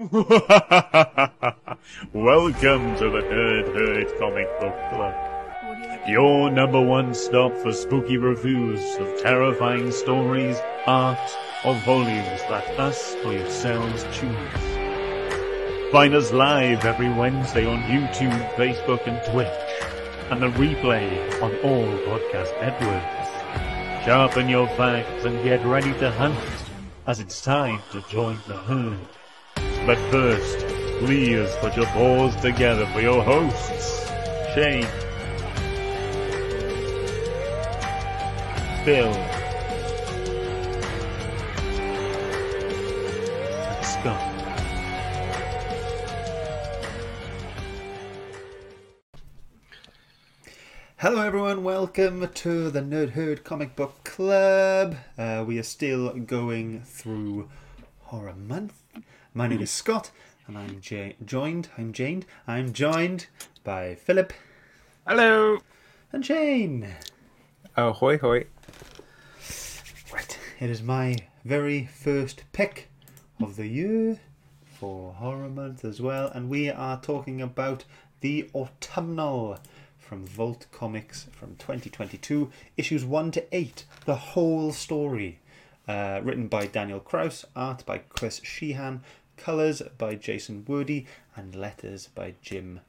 Welcome to the Nerd Herd Comic Book Club. Your number one stop for spooky reviews of terrifying stories, art, or volumes that us or yourselves choose. Find us live every Wednesday on YouTube, Facebook, and Twitch, and the replay on all podcast networks. Sharpen your facts and get ready to hunt, as it's time to join the herd. But first, please put your paws together for your hosts, Shane, Phil, and Scott. Hello, everyone. Welcome to the Nerd Herd Comic Book Club. Uh, we are still going through Horror Month. My name is Scott, and I'm ja- joined. I'm joined. I'm joined by Philip Hello. and Shane. Oh, hoy hoy. Right. It is my very first pick of the year for Horror Month as well, and we are talking about the Autumnal from Vault Comics from 2022, issues 1 to 8, the whole story. Uh, written by Daniel Kraus, art by Chris Shehan, colours by Jason Woody, and letters by Jim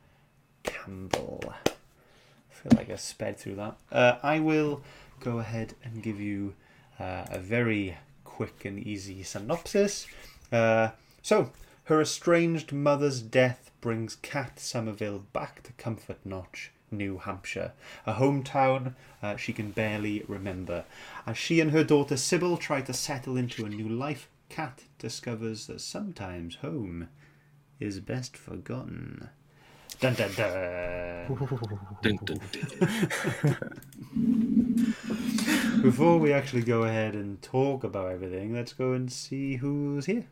Campbell. I feel like I sped through that. Uh, I will go ahead and give you uh, a very quick and easy synopsis. Uh, so, her estranged mother's death brings Kat Somerville back to Comfort Notch, New Hampshire, a hometown uh, she can barely remember. As she and her daughter Sybil try to settle into a new life, Kat discovers that sometimes home is best forgotten. Dun dun dun. Dun, dun, dun. Before we actually go ahead and talk about everything, let's go and see who's here.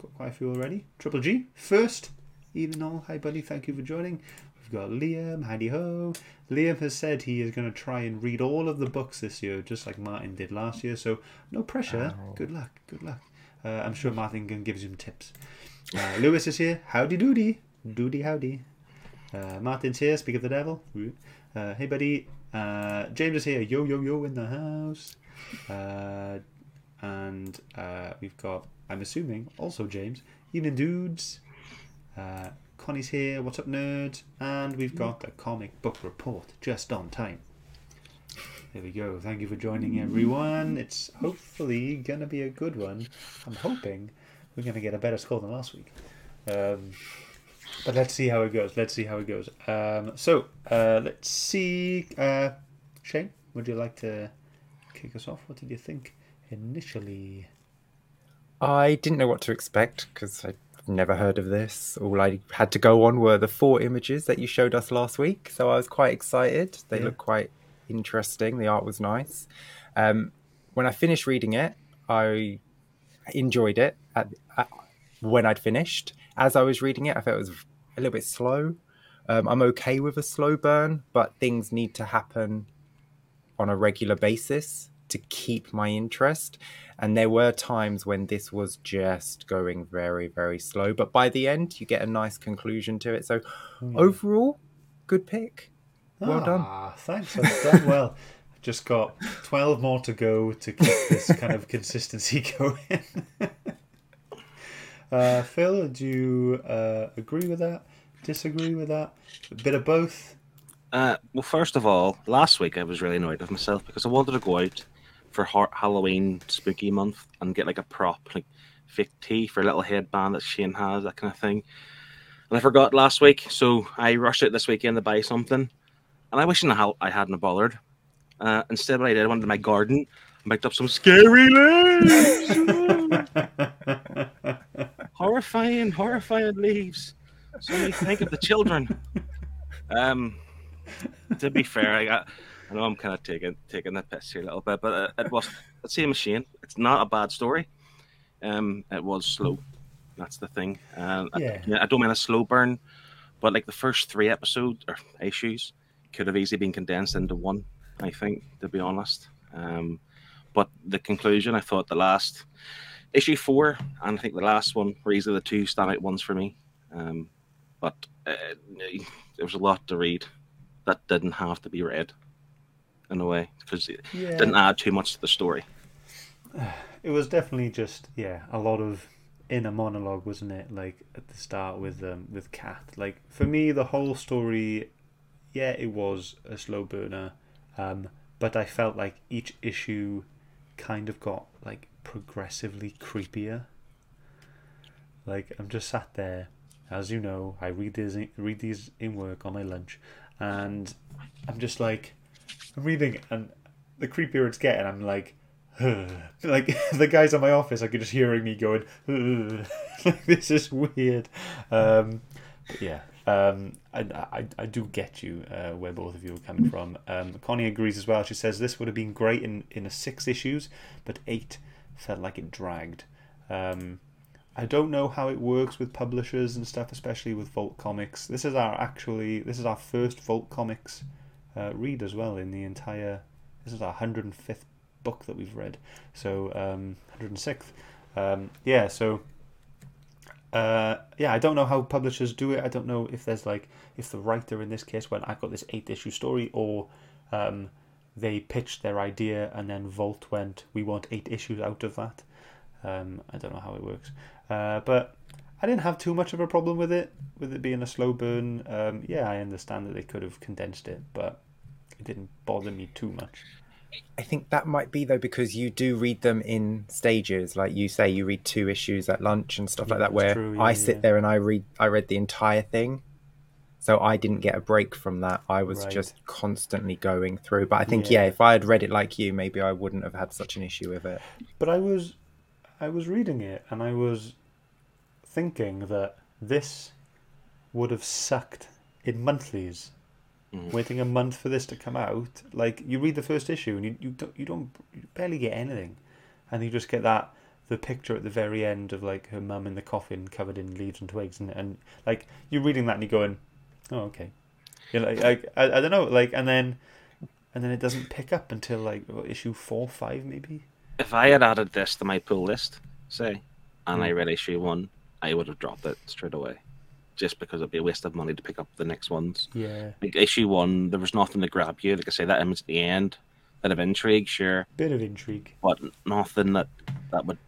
Got quite a few already. Triple G first. Even all, hi buddy, thank you for joining. We've got Liam, howdy ho. Liam has said he is going to try and read all of the books this year, just like Martin did last year. So no pressure. Good luck, good luck. Uh, I'm sure Martin can give some tips. Uh, Lewis is here. Howdy doody, doody howdy. Uh, Martin's here. Speak of the devil. Uh, hey buddy. Uh, James is here. Yo yo yo in the house. Uh, and uh, we've got, I'm assuming, also James. Evening dudes. Connie's here. What's up, nerds? And we've got the comic book report just on time. There we go. Thank you for joining, everyone. It's hopefully gonna be a good one. I'm hoping we're gonna get a better score than last week. Um, but let's see how it goes. Let's see how it goes. Um, so uh, let's see. Uh, Shane, would you like to kick us off? What did you think initially? I didn't know what to expect because I've never heard of this. All I had to go on were the four images that you showed us last week. So I was quite excited. They Yeah. look quite interesting. The art was nice. Um, when I finished reading it, I enjoyed it at, at, when I'd finished. As I was reading it, I felt it was a little bit slow. Um, I'm okay with a slow burn, but things need to happen on a regular basis to keep my interest. And there were times when this was just going very, very slow. But by the end, you get a nice conclusion to it. So overall, good pick. Well done. ah, Thanks. I've done well. I've just got 12 more to go to keep this kind of consistency going. uh, Phil, do you uh, agree with that? Disagree with that? A bit of both? Uh, well, first of all, last week I was really annoyed with myself because I wanted to go out for ha- Halloween spooky month and get like a prop, like fake teeth or a little headband that Shane has, that kind of thing. And I forgot last week, so I rushed out this weekend to buy something. And I wish I ha- I hadn't bothered. Uh, instead, what I did, I went to my garden and picked up some scary leaves. horrifying, horrifying leaves. So many think of the children. Um, to be fair, I got. I know I'm kind of taking taking the piss here a little bit, but uh, it was the same machine. It's not a bad story. Um, it was slow. That's the thing. Um, Yeah. I, I don't mind a slow burn, but like the first three episodes or issues could have easily been condensed into one. I think, to be honest. Um, but the conclusion, I thought the last issue four and I think the last one were easily the two standout ones for me. Um, but uh, there was a lot to read that didn't have to be read in a way because it Yeah. didn't add too much to the story. It was definitely just yeah a lot of inner monologue, wasn't it? Like at the start with um with Kat. Like for me, the whole story, yeah, it was a slow burner, um, but I felt like each issue kind of got like progressively creepier. Like I'm just sat there, as you know, I read these read these in work on my lunch, and I'm just like, I'm reading, and the creepier it's getting, I'm like, like the guys in my office, could just hearing me going, like this is weird. Um, yeah, um, I, I, I do get you uh, where both of you are coming from. Um, Connie agrees as well. She says this would have been great in in a six issues, but eight felt like it dragged. Um, I don't know how it works with publishers and stuff, especially with Vault Comics. This is our actually this is our first Vault Comics uh, read as well in the entire. This is our hundred and fifth book that we've read, so um, hundred and sixth. Um, yeah, so uh, yeah, I don't know how publishers do it. I don't know if there's like if the writer in this case went, I've got this eight issue story, or um, they pitched their idea and then Vault went, we want eight issues out of that. Um, I don't know how it works, uh, but I didn't have too much of a problem with it, with it being a slow burn. Um, yeah, I understand that they could have condensed it, but it didn't bother me too much. I think that might be though because you do read them in stages, like you say, you read two issues at lunch and stuff like that. Where true, yeah, I sit yeah. there and I read, I read the entire thing, so I didn't get a break from that. I was Right. just constantly going through. But I think yeah. Yeah. if I had read it like you, maybe I wouldn't have had such an issue with it. But I was, I was reading it and I was thinking that this would have sucked in monthlies. Mhm. Waiting a month for this to come out, like you read the first issue and you, you don't you don't you barely get anything, and you just get that the picture at the very end of like her mum in the coffin covered in leaves and twigs and, and like you're reading that and you're going, oh okay, you're like, like I, I don't know like and then and then it doesn't pick up until like what, issue four five maybe. If I had added this to my pull list, say, and I Hmm. read issue one, I would have dropped it straight away, just because it'd be a waste of money to pick up the next ones. Yeah, Like issue one, there was nothing to grab you. Like I say, that image at the end, bit of intrigue, sure, bit of intrigue. but nothing that that would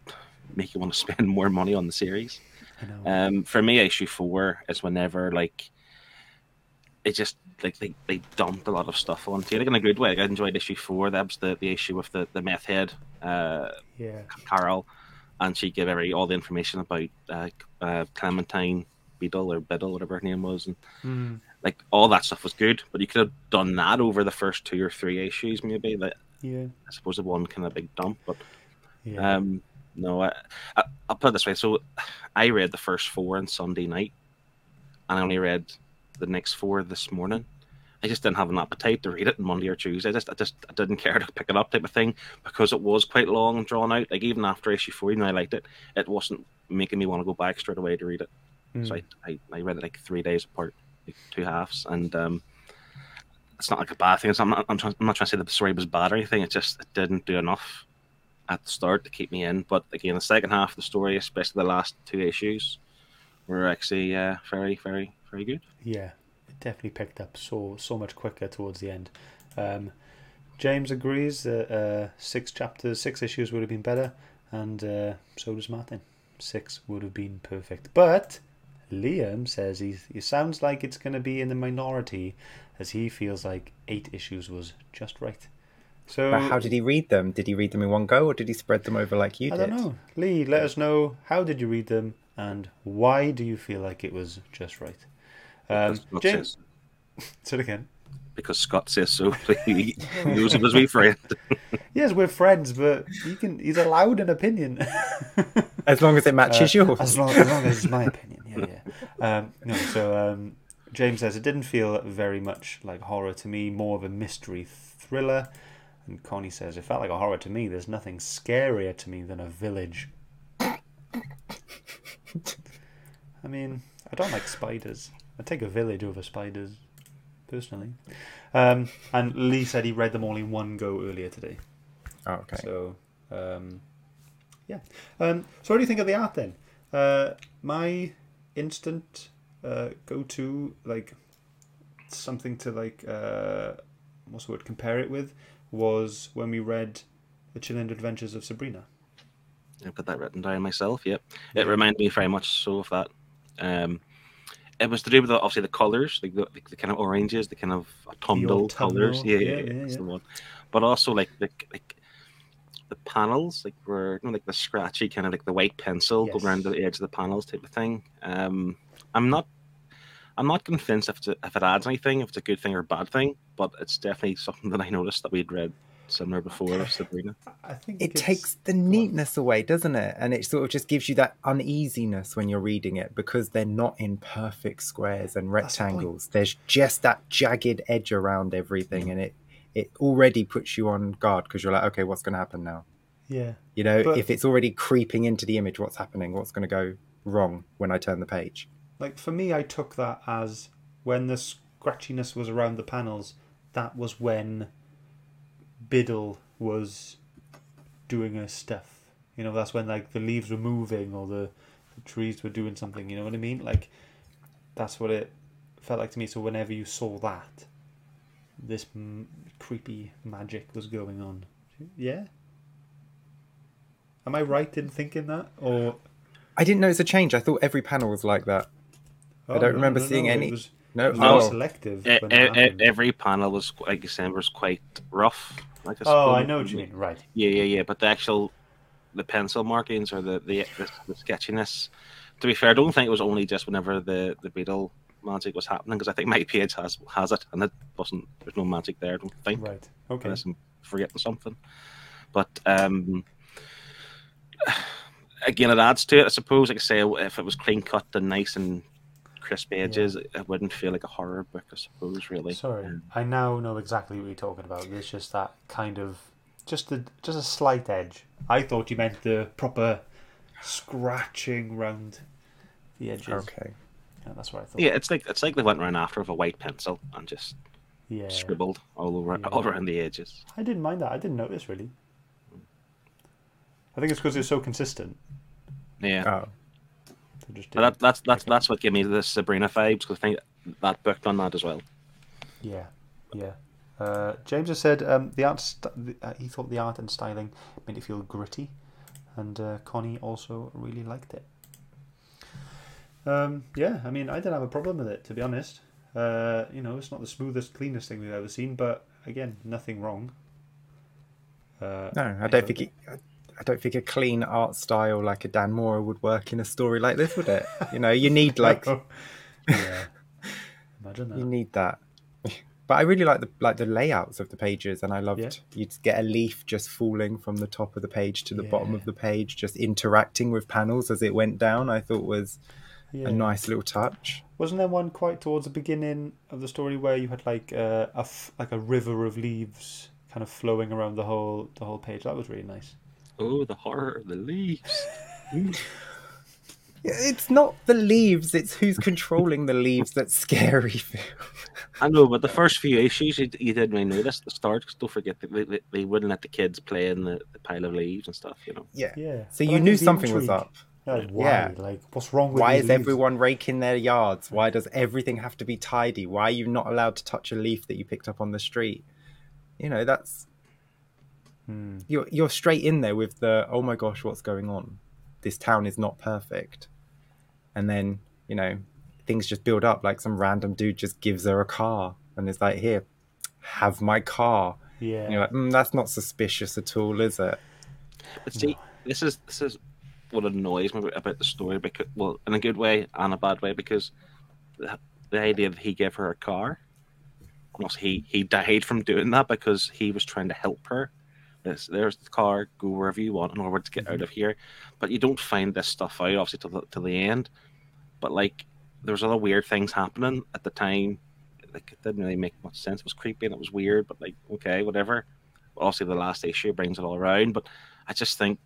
make you want to spend more money on the series. I know. Um, for me, issue four is whenever like it just like they, they dumped a lot of stuff onto you. Like in a good way. Like, I enjoyed issue four. That was the, the issue with the, the meth head, uh, yeah, Carol, and she gave every all the information about uh, uh, Clementine Beadle or Biddle, whatever her name was, and mm. like all that stuff was good. But you could have done that over the first two or three issues, maybe. That yeah, I suppose it one kind of big dump, but yeah. um, no, I, I, I'll put it this way. So I read the first four on Sunday night, and I only read the next four this morning. I just didn't have an appetite to read it on Monday or Tuesday. I just, I just, I didn't care to pick it up, type of thing, because it was quite long and drawn out. Like even after issue four, even I liked it, it wasn't making me want to go back straight away to read it. Mm. So I, I, I read it like three days apart, like two halves, and um, it's not like a bad thing. It's, I'm, not, I'm, trying, I'm not trying to say the story was bad or anything. It just it didn't do enough at the start to keep me in. But again, the second half of the story, especially the last two issues, were actually uh, very, very, very good. Yeah, definitely picked up so so much quicker towards the end. Um, James agrees that uh, six chapters, six issues would have been better, and uh, so does Martin. Six would have been perfect, but Liam says he he sounds like it's going to be in the minority, as he feels like eight issues was just right. So But how did he read them? Did he read them in one go, or did he spread them over like you I did? I don't know. Lee, let us know how did you read them and why do you feel like it was just right. Um, Scott James, says, say it again. because Scott says so. he knows it was we friend. Yes, we're friends, but you can. He's allowed an opinion. As long as it matches Uh, yours. As long, as long as it's my opinion. Yeah, yeah. Um, no, so um, James says it didn't feel very much like horror to me, more of a mystery thriller. And Connie says it felt like a horror to me. There's nothing scarier to me than a village. I mean, I don't like spiders. I take a village over spiders, personally. Um, and Lee said he read them all in one go earlier today. Oh, okay. So, um, yeah. Um, so what do you think of the art then? Uh, my instant uh, go to like something to like uh, what's the word compare it with was when we read the Chilling Adventures of Sabrina. I've got that written down myself. Yep, it reminded me very much so of that. Um, it was to do with the, obviously the colors, like the, the, kind of oranges, the kind of autumnal colors. Yeah, yeah, yeah, yeah, yeah, that's yeah. the one. But also like the like the panels, like were you know, like the scratchy kind of like the white pencil Yes. go around the edge of the panels type of thing. Um, I'm not. I'm not convinced if, a, if it adds anything, if it's a good thing or a bad thing, but it's definitely something that I noticed that we'd read similar before Sabrina. I think It takes the neatness away, doesn't it? And it sort of just gives you that uneasiness when you're reading it because they're not in perfect squares and That's the rectangles. There's just that jagged edge around everything, and it it already puts you on guard because you're like, okay, what's going to happen now? yeah. You know, But- if it's already creeping into the image, what's happening? What's going to go wrong when I turn the page? Like for me, I took that as when the scratchiness was around the panels. That was when Biddle was doing her stuff. You know, that's when like the leaves were moving or the, the trees were doing something. You know what I mean? Like that's what it felt like to me. So whenever you saw that, this m- creepy magic was going on. Yeah. Am I right in thinking that, or I didn't notice a change. I thought every panel was like that. I Oh, don't no, remember no, seeing no, any- It was, No, it was oh, selective. E- when e- it e- every panel was, like you said, was quite rough. Like Oh, I know what you mean. Right. Yeah, yeah, yeah. But the actual, the pencil markings or the the, the, the sketchiness. To be fair, I don't think it was only just whenever the the beetle magic was happening because I think my page has has it and it wasn't. There's no magic there. I don't think. Right. Okay. Unless I'm forgetting something. But um, again, it adds to it. I suppose. Like I say, if it was clean cut and nice and crisp edges, it wouldn't feel like a horror book. I suppose, really. Sorry, Um, I now know exactly what you're talking about. It's just that kind of just a just a slight edge. I thought you meant the proper scratching round the edges. okay. Yeah, that's what I thought. yeah, it's like it's like they went around after with a white pencil and just Yeah. scribbled all over Yeah. all around the edges. I didn't mind that. I didn't notice really. I think it's because it's so consistent. Yeah, Oh, They just but that, didn't- that's that's that's what gave me the Sabrina vibes because I think that book done that as well. Yeah, yeah. Uh, James has said um, the art. St- the, uh, he thought the art and styling made it feel gritty, and uh, Connie also really liked it. Um, yeah, I mean, I didn't have a problem with it to be honest. Uh, you know, it's not the smoothest, cleanest thing we've ever seen, but again, nothing wrong. Uh, no, I don't enjoyed think it, I don't think a clean art style like a Dan Mora would work in a story like this, would it? You know, you need like yeah. Imagine that. you need that. But I really like the like the layouts of the pages, and I loved Yeah. you'd get a leaf just falling from the top of the page to the bottom of the page, just interacting with panels as it went down. I thought was Yeah. a nice little touch. Wasn't there one quite towards the beginning of the story where you had like uh, a f- like a river of leaves kind of flowing around the whole the whole page? That was really nice. Oh, the horror of the leaves. It's not the leaves; it's who's controlling the leaves that's scary. Phil. I know, but the first few issues you, you didn't really notice at the start. 'cause don't forget that they, they, they wouldn't let the kids play in the, the pile of leaves and stuff. You know. yeah. Yeah. So But you knew the something was up. Like, why? Yeah. Like, what's wrong with Why is leaves? everyone raking their yards? Why does everything have to be tidy? Why are you not allowed to touch a leaf that you picked up on the street? You know, that's Hmm. you're you're straight in there with the oh my gosh, what's going on? This town is not perfect. And then, you know, things just build up like some random dude just gives her a car and is like, "Here, have my car." Yeah. And you're like, mm, "That's not suspicious at all, is it?" But see, this is this is what annoys me about, about the story. Because well, in a good way and a bad way, because the, the idea that he gave her a car, well, he he died from doing that because he was trying to help her. This, there's the car. Go wherever you want in order to get out mm-hmm. of here. But you don't find this stuff out obviously till the, till the end. But like, there was other weird things happening at the time. Like, it didn't really make much sense. It was creepy and it was weird. But like, okay, whatever. Obviously, the last issue brings it all around. But I just think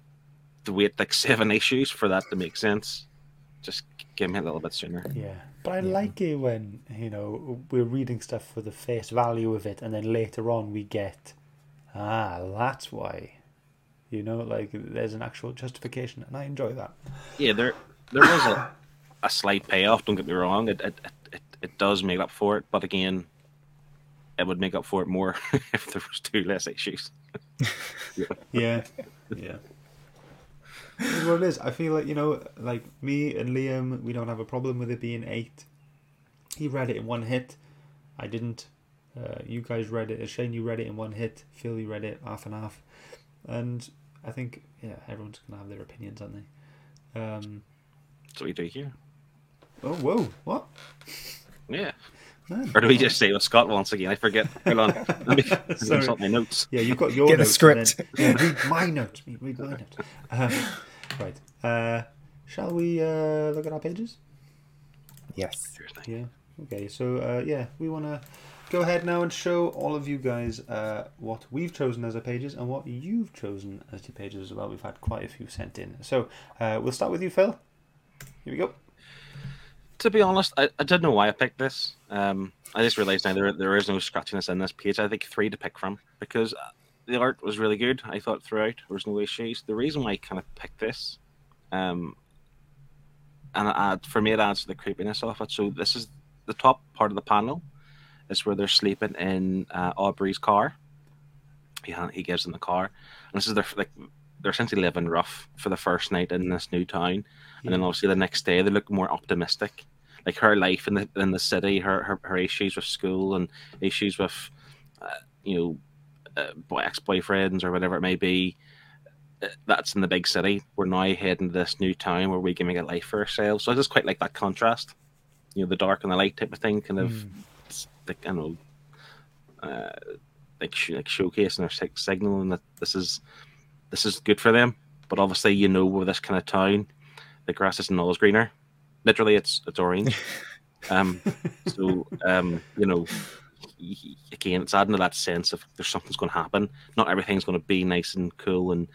to wait like seven issues for that to make sense. Just give me a little bit sooner. Yeah. But I like it when, you know, we're reading stuff for the face value of it and then later on we get, ah, that's why. You know, like there's an actual justification, and I enjoy that. Yeah, there there was a, a slight payoff. Don't get me wrong; it it, it it does make up for it, but again, it would make up for it more if there was two less issues. Yeah, yeah. It's what it is. I feel like you know, like me and Liam, we don't have a problem with it being eight. He read it in one hit. I didn't. Uh, you guys read it. Shane, you read it in one hit. Phil, you read it half and half. And I think, yeah, everyone's gonna have their opinions, aren't they? Um, That's what we do here. oh, whoa, what? Yeah. Man. Or do we just say with Scott once again? I forget. Hold on. Let me Sorry. consult my notes. Yeah, you've got your Get the notes. and script. then- yeah, read my notes. me- Read my notes. Um, right. Uh, shall we uh, look at our pages? Yes. Yeah. Okay. So uh, yeah, we want to go ahead now and show all of you guys uh, what we've chosen as our pages and what you've chosen as your pages as well. We've had quite a few sent in. So uh, we'll start with you, Phil. Here we go. To be honest, I, I didn't know why I picked this. Um, I just realized now there there is no scratchiness in this page. I think three to pick from because uh, the art was really good. I thought throughout there was no issues. The reason why I kind of picked this, um, and for me it adds to the creepiness of it. So this is the top part of the panel, is where they're sleeping in uh, Aubrey's car. He he gives them the car, and this is their like they're essentially living rough for the first night in this new town, and then obviously the next day they look more optimistic. Like her life in the in the city, her her, her issues with school and issues with, uh, you know, uh, boy, ex-boyfriends or whatever it may be. uh, That's in the big city. We're now heading to this new town where we can make a life for ourselves. So I just quite like that contrast. You know, the dark and the light type of thing, kind of, it's like I know, uh, like sh- like showcasing or sig- signaling that this is this is good for them. But obviously, you know, with this kind of town, the grass isn't always greener. Literally, it's it's orange. um, so um, you know, again, it's adding to that sense of there's something's going to happen. Not everything's going to be nice and cool and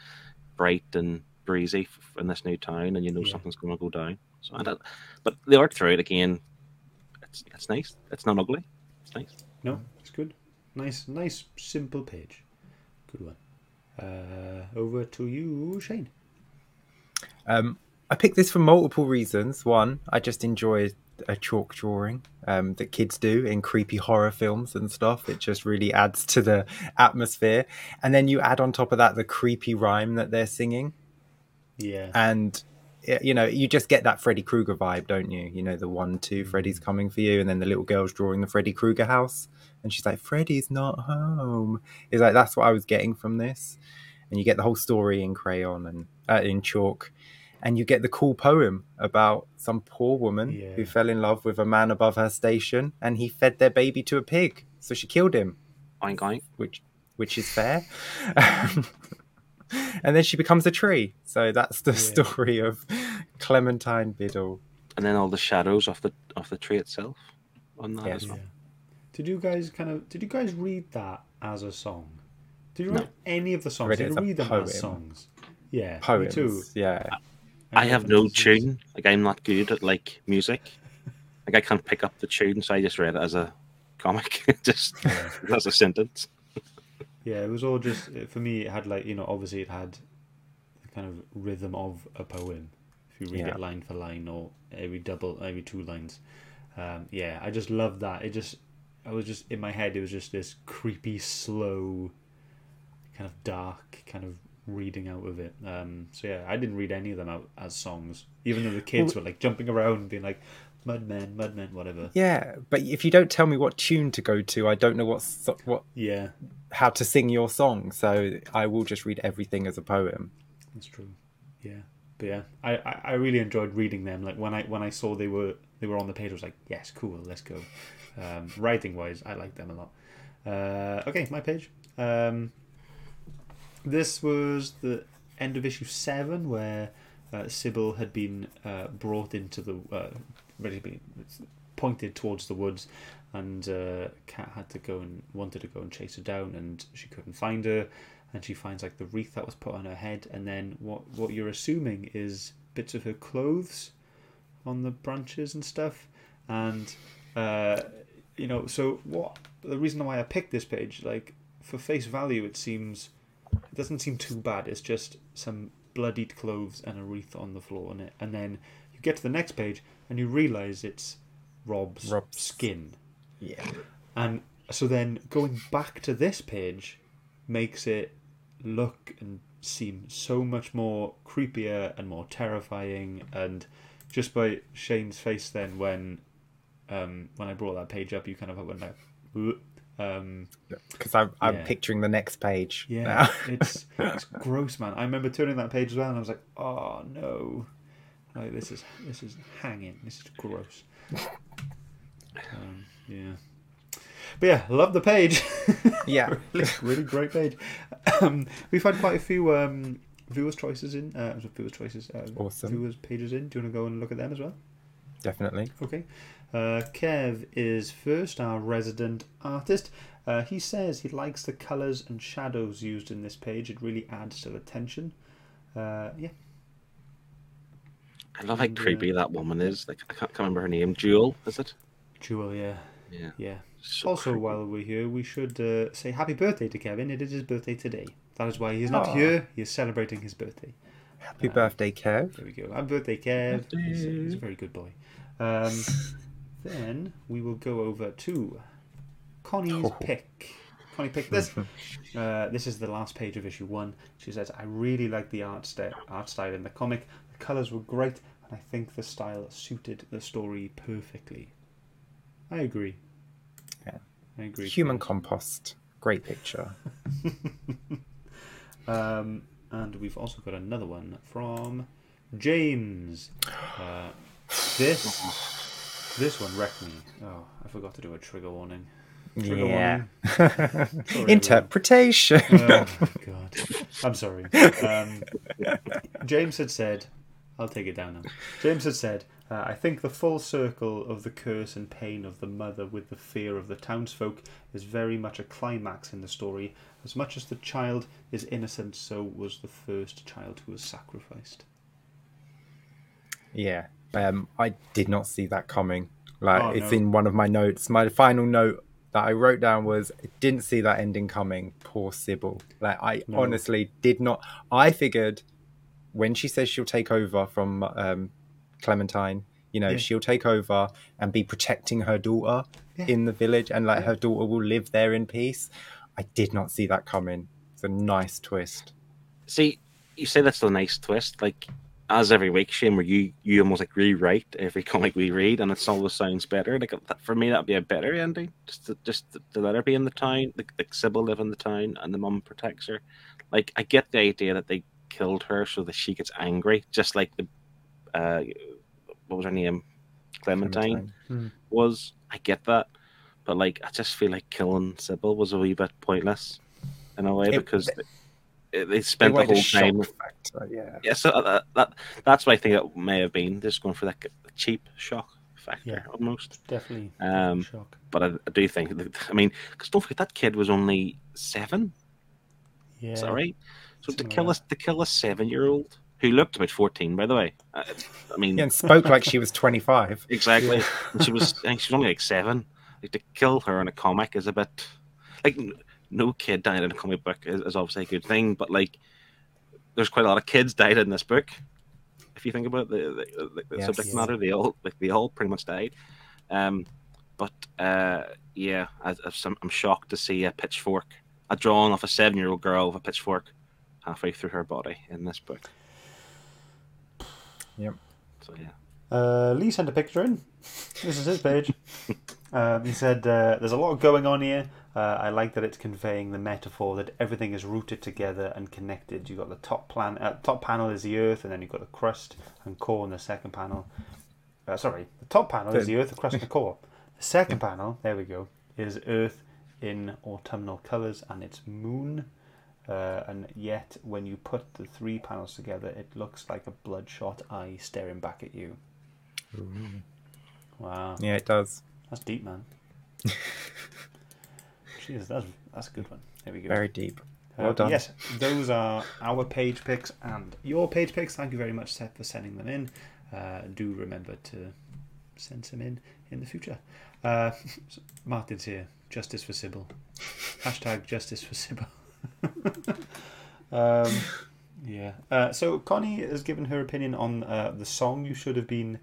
bright and breezy in this new town, and you know Yeah. something's going to go down. So, I don't, but the art through it again, it's it's nice. It's not ugly. It's nice. No, it's good. Nice, nice, simple page. Good one. Uh, over to you, Shane. Um, I picked this for multiple reasons. One, I just enjoy a chalk drawing um, that kids do in creepy horror films and stuff. It just really adds to the atmosphere. And then you add on top of that the creepy rhyme that they're singing. Yeah. and y- you know you just get that freddy krueger vibe don't you you know the one two freddy's coming for you and then the little girl's drawing the freddy krueger house and she's like freddy's not home it's like that's what i was getting from this and you get the whole story in crayon and uh, in chalk and you get the cool poem about some poor woman Yeah. who fell in love with a man above her station and he fed their baby to a pig so she killed him Oink oink. which which is fair. and then she becomes a tree. So that's the story of Clementine Biddle. And then all the shadows off the off the tree itself on that Yes. as well. Yeah. Did you guys kind of? Did you guys read that as a song? Did you No. read any of the songs? Did you read them poem. as songs? Yeah, Poems. me too. Yeah. I read have no tune. Like I'm not good at like music. Like I can't pick up the tune, so I just read it as a comic, just as a sentence. Yeah, it was all just for me. It had like you know, obviously it had the kind of rhythm of a poem. If you read Yeah. it line for line or every double, every two lines. Um, yeah, I just loved that. It just, I was just in my head. It was just this creepy, slow, kind of dark, kind of reading out of it. Um, so yeah, I didn't read any of them out as songs, even though the kids were like jumping around being like, "Mudmen, Mudmen, whatever." Yeah, but if you don't tell me what tune to go to, I don't know what so- what Yeah, how to sing your song. So I will just read everything as a poem. That's true. Yeah, but yeah, I, I, I really enjoyed reading them. Like when I when I saw they were they were on the page, I was like, yes, cool, let's go. Um, writing wise, I like them a lot. Uh, okay, my page. Um, this was the end of issue seven where uh, Sybil had been uh, brought into the uh, be pointed towards the woods, and uh, Kat had to go and wanted to go and chase her down, and she couldn't find her, and she finds like the wreath that was put on her head, and then what what you're assuming is bits of her clothes on the branches and stuff, and uh, you know, so what the reason why I picked this page, like for face value, it seems it doesn't seem too bad. It's just some bloodied clothes and a wreath on the floor on it, and then you get to the next page and you realise it's Rob's, Rob's- skin, Yeah. and so then going back to this page makes it look and seem so much more creepier and more terrifying, and just by Shane's face then when um, when I brought that page up, you kind of went like. Um, Because I'm, I'm Yeah. picturing the next page. yeah, now. it's it's gross, man. I remember turning that page as well, and I was like, "Oh no, like this is this is hanging. This is gross." Um, yeah, but yeah, love the page. yeah. really, really great page. Um, we've had quite a few um, viewers' choices in. Uh, viewers' choices. Uh, Awesome. Viewers' pages in. Do you want to go and look at them as well? Definitely. Okay. Uh, Kev is first, our resident artist. Uh, he says he likes the colours and shadows used in this page. It really adds to the tension. Uh, yeah. I love how And, uh, creepy that woman is. Like I can't, can't remember her name. Jewel, is it? Jewel, yeah. Yeah. Yeah. So also, creepy. while we're here, we should uh, say happy birthday to Kevin. It is his birthday today. That is why he is not Aw. here. He is celebrating his birthday. Happy birthday, Kev. There we go. Happy birthday, Kev. He's, a, he's a very good boy. Um, then we will go over to Connie's Oh. pick. Connie picked this. Uh, this is the last page of issue one. She says, "I really like the art, st- art style in the comic. The colours were great, and I think the style suited the story perfectly." I agree. Yeah. I agree. Human compost. Great picture. Um, and we've also got another one from James. Uh, this this one wrecked me. Oh, I forgot to do a trigger warning. Trigger yeah. Sorry, Interpretation. Oh god. I'm sorry. Um, James had said, I'll take it down now. James had said, uh, I think the full circle of the curse and pain of the mother with the fear of the townsfolk is very much a climax in the story. As much as the child is innocent, so was the first child who was sacrificed. Yeah. Um, I did not see that coming. Like Oh, it's no. in one of my notes. My final note that I wrote down was didn't see that ending coming. Poor Sybil. Like I No. honestly did not. I figured when she says she'll take over from um, Clementine, you know, Yeah. she'll take over and be protecting her daughter Yeah. in the village, and like Yeah. her daughter will live there in peace. I did not see that coming. It's a nice twist. See, you say that's a nice twist. Like as every week, Shane, where you you almost like rewrite every comic we read, and it always sounds better. Like for me, that'd be a better ending. Just to, just to, to let her be in the town, like, like Sybil live in the town, and the mum protects her. Like I get the idea that they killed her so that she gets angry, just like the uh, what was her name, Clementine, Hmm. was. I get that, but like I just feel like killing Sybil was a wee bit pointless in a way It- because they, they spent the whole time. factor, yeah. Yeah, so uh, that that's what I think it may have been. Just going for that cheap shock factor Yeah. almost. Definitely. Um, shock. But I, I do think, I mean, because don't forget that kid was only seven. Yeah. Is that right? So to kill like us, to kill a seven-year-old who looked about fourteen, by the way. I, I mean, Yeah, and spoke like she was 25. exactly. And she was, I think she was only like seven. Like to kill her in a comic is a bit like no kid dying in a comic book is, is obviously a good thing, but like there's quite a lot of kids died in this book. If you think about the the, the, Yes. subject Yes. matter, they all like they all pretty much died. Um, but uh, yeah, I, I'm, I'm shocked to see a pitchfork, a drawing of a seven-year-old girl with a pitchfork halfway through her body in this book. Yep. So yeah. Uh, Lee sent a picture in. This is his page. um, he said, uh, "There's a lot going on here. Uh, I like that it's conveying the metaphor that everything is rooted together and connected. You have got the top plan. Uh, top panel is the Earth, and then you've got the crust and core in the second panel. Uh, sorry, the top panel is the Earth, the crust, and the core. The second panel, there we go, is Earth in autumnal colours and it's moon." Uh, and yet, when you put the three panels together, it looks like a bloodshot eye staring back at you. Wow, Yeah, it does. that's deep, man. Jeez, that's that's a good one. There we go. Very deep. Uh, Well done. Yes, those are our page picks and your page picks. Thank you very much, Seth, for sending them in. Uh, do remember to send some in in the future. Uh, Martin's here. Justice for Sybil. Hashtag Justice for Sybil. Um, yeah. Uh, so Connie has given her opinion on uh, the song you should have been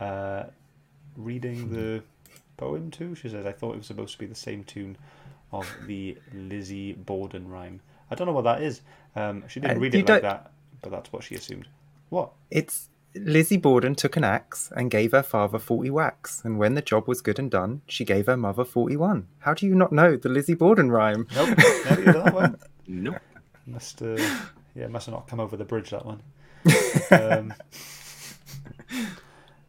uh, reading the poem to. She says, I thought it was supposed to be the same tune of the Lizzie Borden rhyme. I don't know what that is. Um, she didn't Uh, read it like don't- that, but that's what she assumed. What? It's Lizzie Borden took an axe and gave her father 40 whacks, and when the job was good and done, she gave her mother 41. How do you not know the Lizzie Borden rhyme? Nope, never heard that one. Nope. Must uh, yeah, must have not come over the bridge that one. um,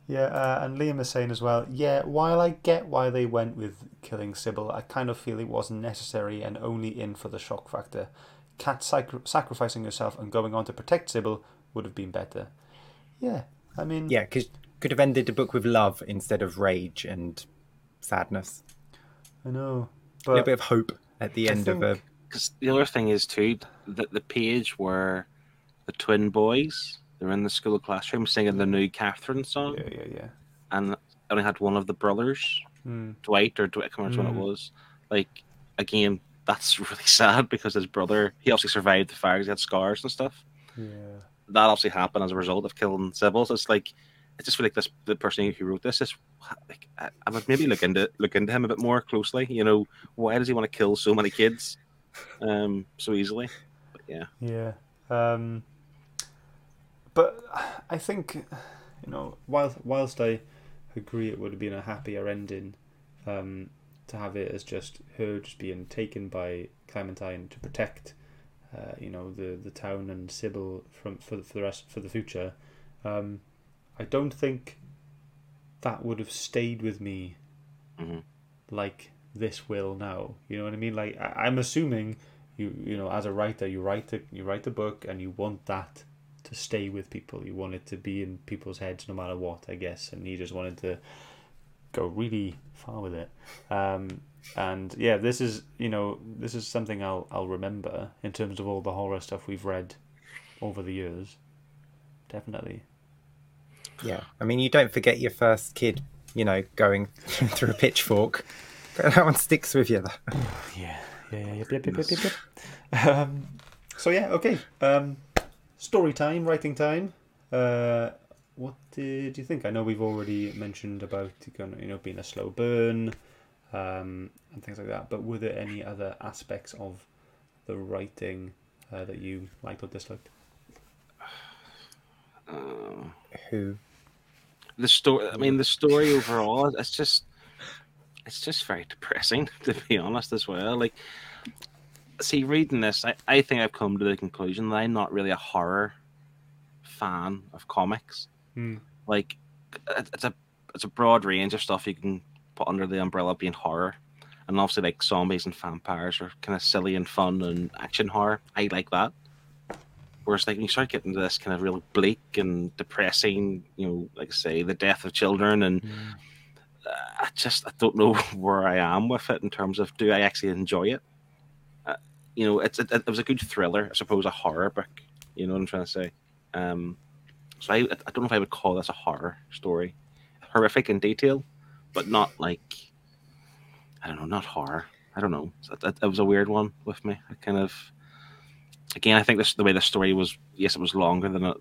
yeah, uh, and Liam is saying as well. Yeah, while I get why they went with killing Sybil, I kind of feel it wasn't necessary and only in for the shock factor. Kat sacri- sacrificing herself and going on to protect Sybil would have been better. Yeah, I mean, Yeah, because could have ended the book with love instead of rage and sadness. I know, but a little bit of hope at the I end of a. Because the other thing is too that the page where the twin boys they're in the school classroom singing the new Catherine song, yeah, yeah, yeah. and only had one of the brothers, Mm, Dwight or Dwight, I can't remember Mm. which it was. Like again, that's really sad because his brother he obviously survived the fires, he had scars and stuff. yeah. That obviously happened as a result of killing. So it's like I just feel like this the person who wrote this is like I, I would maybe look into look into him a bit more closely. You know, why does he want to kill so many kids um so easily? But yeah. Yeah. Um, but I think, you know, whilst, whilst I agree it would have been a happier ending um, to have it as just her just being taken by Clementine to protect, uh, you know, the, the town and Sybil from for, for the rest for the future. Um, I don't think that would have stayed with me Mhm. like this will now. You know what I mean? Like I, I'm assuming you you know as a writer you write a you write a book and you want that to stay with people. You want it to be in people's heads no matter what, I guess. And he just wanted to go really far with it. Um, and yeah, this is you know this is something I'll I'll remember in terms of all the horror stuff we've read over the years. Definitely. Yeah, I mean, you don't forget your first kid, you know, going through a pitchfork. That one sticks with you. though. Yeah, yeah, yeah, yep, yep, yep, yep, yep. Um, so yeah, okay. Um, story time, writing time. Uh, what did you think? I know we've already mentioned about you know being a slow burn, um, and things like that. But were there any other aspects of the writing uh, that you liked or disliked? Uh, Who? the story i mean the story overall it's just it's just very depressing to be honest as well like see reading this I, I think i've come to the conclusion that i'm not really a horror fan of comics Hmm. like it's a it's a broad range of stuff you can put under the umbrella of being horror and obviously like zombies and vampires are kind of silly and fun and action horror i like that Whereas, like, when you start getting to this kind of real bleak and depressing, you know, like I say, the death of children, and uh, I just I don't know where I am with it in terms of do I actually enjoy it? Uh, you know, it's it, it was a good thriller, I suppose, a horror book. You know what I'm trying to say? Um, so I I don't know if I would call this a horror story, horrific in detail, but not like I don't know, not horror. I don't know. It, it, it was a weird one with me. I kind of again, I think this the way the story was. Yes, it was longer than it,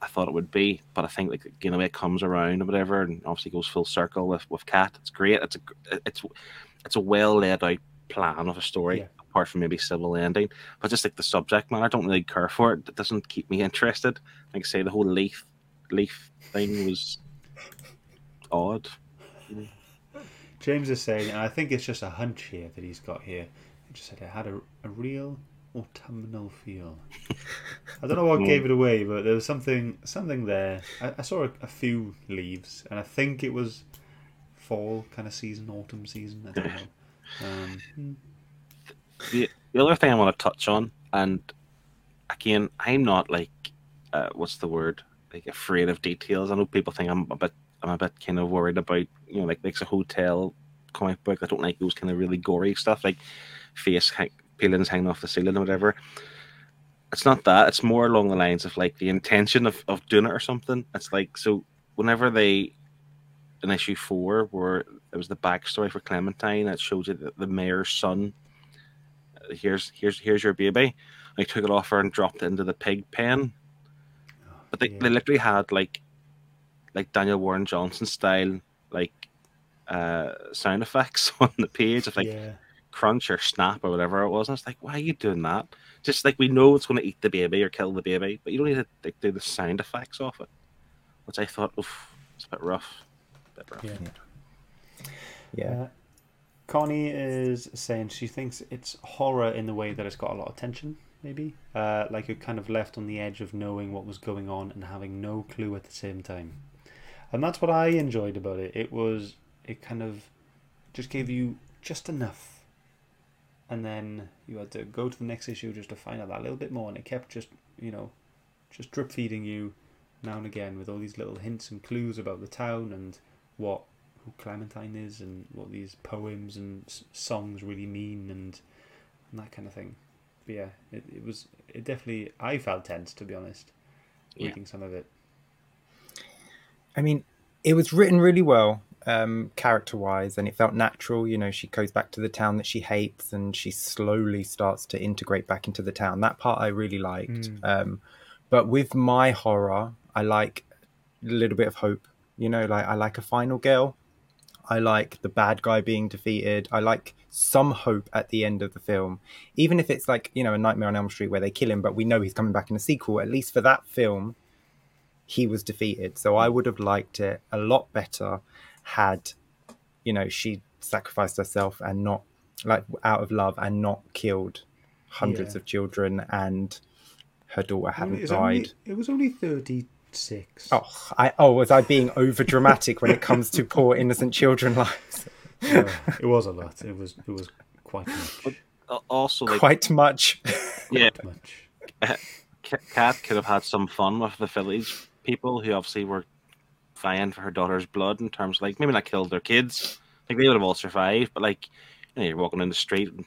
I thought it would be, but I think like again the way it comes around or whatever, and obviously goes full circle with with Kat. It's great. It's a it's it's a well laid out plan of a story. Yeah. Apart from maybe Sybil ending, but just like the subject matter, I don't really care for it. It doesn't keep me interested. Like I say, the whole leaf leaf thing was odd. James is saying, and I think it's just a hunch here that he's got here. He just said it had a, a real autumnal feel. I don't know what gave it away, but there was something something there. I, I saw a, a few leaves, and I think it was fall kind of season, autumn season. I don't know. Um, hmm. the, the other thing I want to touch on, and again, I'm not like, uh, what's the word? Like afraid of details. I know people think I'm a bit, I'm a bit kind of worried about, you know, like like a hotel comic book. I don't like those kind of really gory stuff, like face hang- peelings hanging off the ceiling or whatever. It's not that. It's more along the lines of like the intention of, of doing it or something. It's like so whenever they in issue four where it was the backstory for Clementine that showed you that the mayor's son uh, here's here's here's your baby. I took it off her and dropped it into the pig pen. But they, yeah. they literally had like like Daniel Warren Johnson style like uh sound effects on the page of like yeah. crunch or snap or whatever it was. And it's like, why are you doing that? Just like we know it's going to eat the baby or kill the baby, but you don't need to like, do the sound effects off it. Which I thought, oof, it's a bit rough. bit rough. Yeah. Yeah. Uh, Connie is saying she thinks it's horror in the way that it's got a lot of tension, maybe. Uh, like you're kind of left on the edge of knowing what was going on and having no clue at the same time. And that's what I enjoyed about it. It was, it kind of just gave you just enough. And then you had to go to the next issue just to find out that little bit more. And it kept just, you know, just drip feeding you now and again with all these little hints and clues about the town and what who Clementine is and what these poems and s- songs really mean and, and that kind of thing. But yeah, it, it was it definitely I felt tense to be honest, Yeah. reading some of it. I mean, it was written really well, um, character wise, and it felt natural. You know, she goes back to the town that she hates and she slowly starts to integrate back into the town. That part I really liked. Mm. Um, but with my horror, I like a little bit of hope. You know, like I like a final girl. I like the bad guy being defeated. I like some hope at the end of the film, even if it's like you know a Nightmare on Elm Street where they kill him, but we know he's coming back in a sequel. At least for that film, he was defeated. So I hmm. would have liked it a lot better had, you know, she sacrificed herself and not like out of love and not killed hundreds Yeah. of children and her daughter hadn't It's died. only- it was only thirty six. Oh, I oh, was I being over dramatic when it comes to poor innocent children lives? it was a lot. It was it was quite much. Al- uh, Also, like, Quite much. yeah, much. K- Kat could have had some fun with the village people who obviously were vying for her daughter's blood in terms of like maybe not killed their kids. Like they would have all survived, but like you know, you're walking in the street and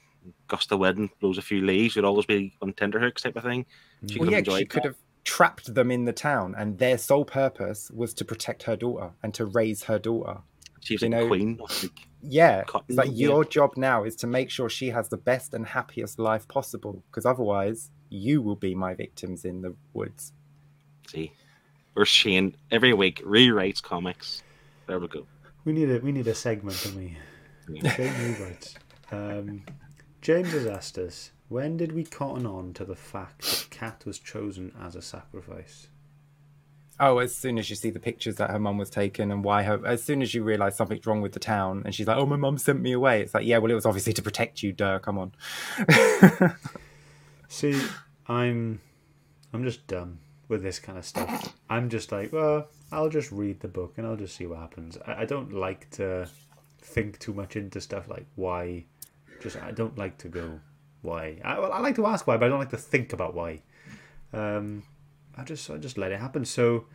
gust of wind blows a few leaves, you'd always be on tenterhooks type of thing. She well, could yeah, have she enjoyed could that. have trapped them in the town, and their sole purpose was to protect her daughter and to raise her daughter. She was you like know- queen. Like, Yeah, Cotton, it's like yeah. your job now is to make sure she has the best and happiest life possible, because otherwise you will be my victims in the woods. see, or Shane every week rewrites comics. There we go. We need a we need a segment, don't we? Yeah. Okay, rewrites. Um, James has asked us, when did we cotton on to the fact that Kat was chosen as a sacrifice? Oh, as soon as you see the pictures that her mum was taken and why her, as soon as you realise something's wrong with the town, and she's like, "Oh, my mum sent me away," it's like, yeah, well, it was obviously to protect you, duh. Come on. See, I'm I'm just done with this kind of stuff. I'm just like, well, I'll just read the book and I'll just see what happens. I, I don't like to think too much into stuff like why. Just I don't like to go why. I, well, I like to ask why, but I don't like to think about why. Um, I just I just let it happen. So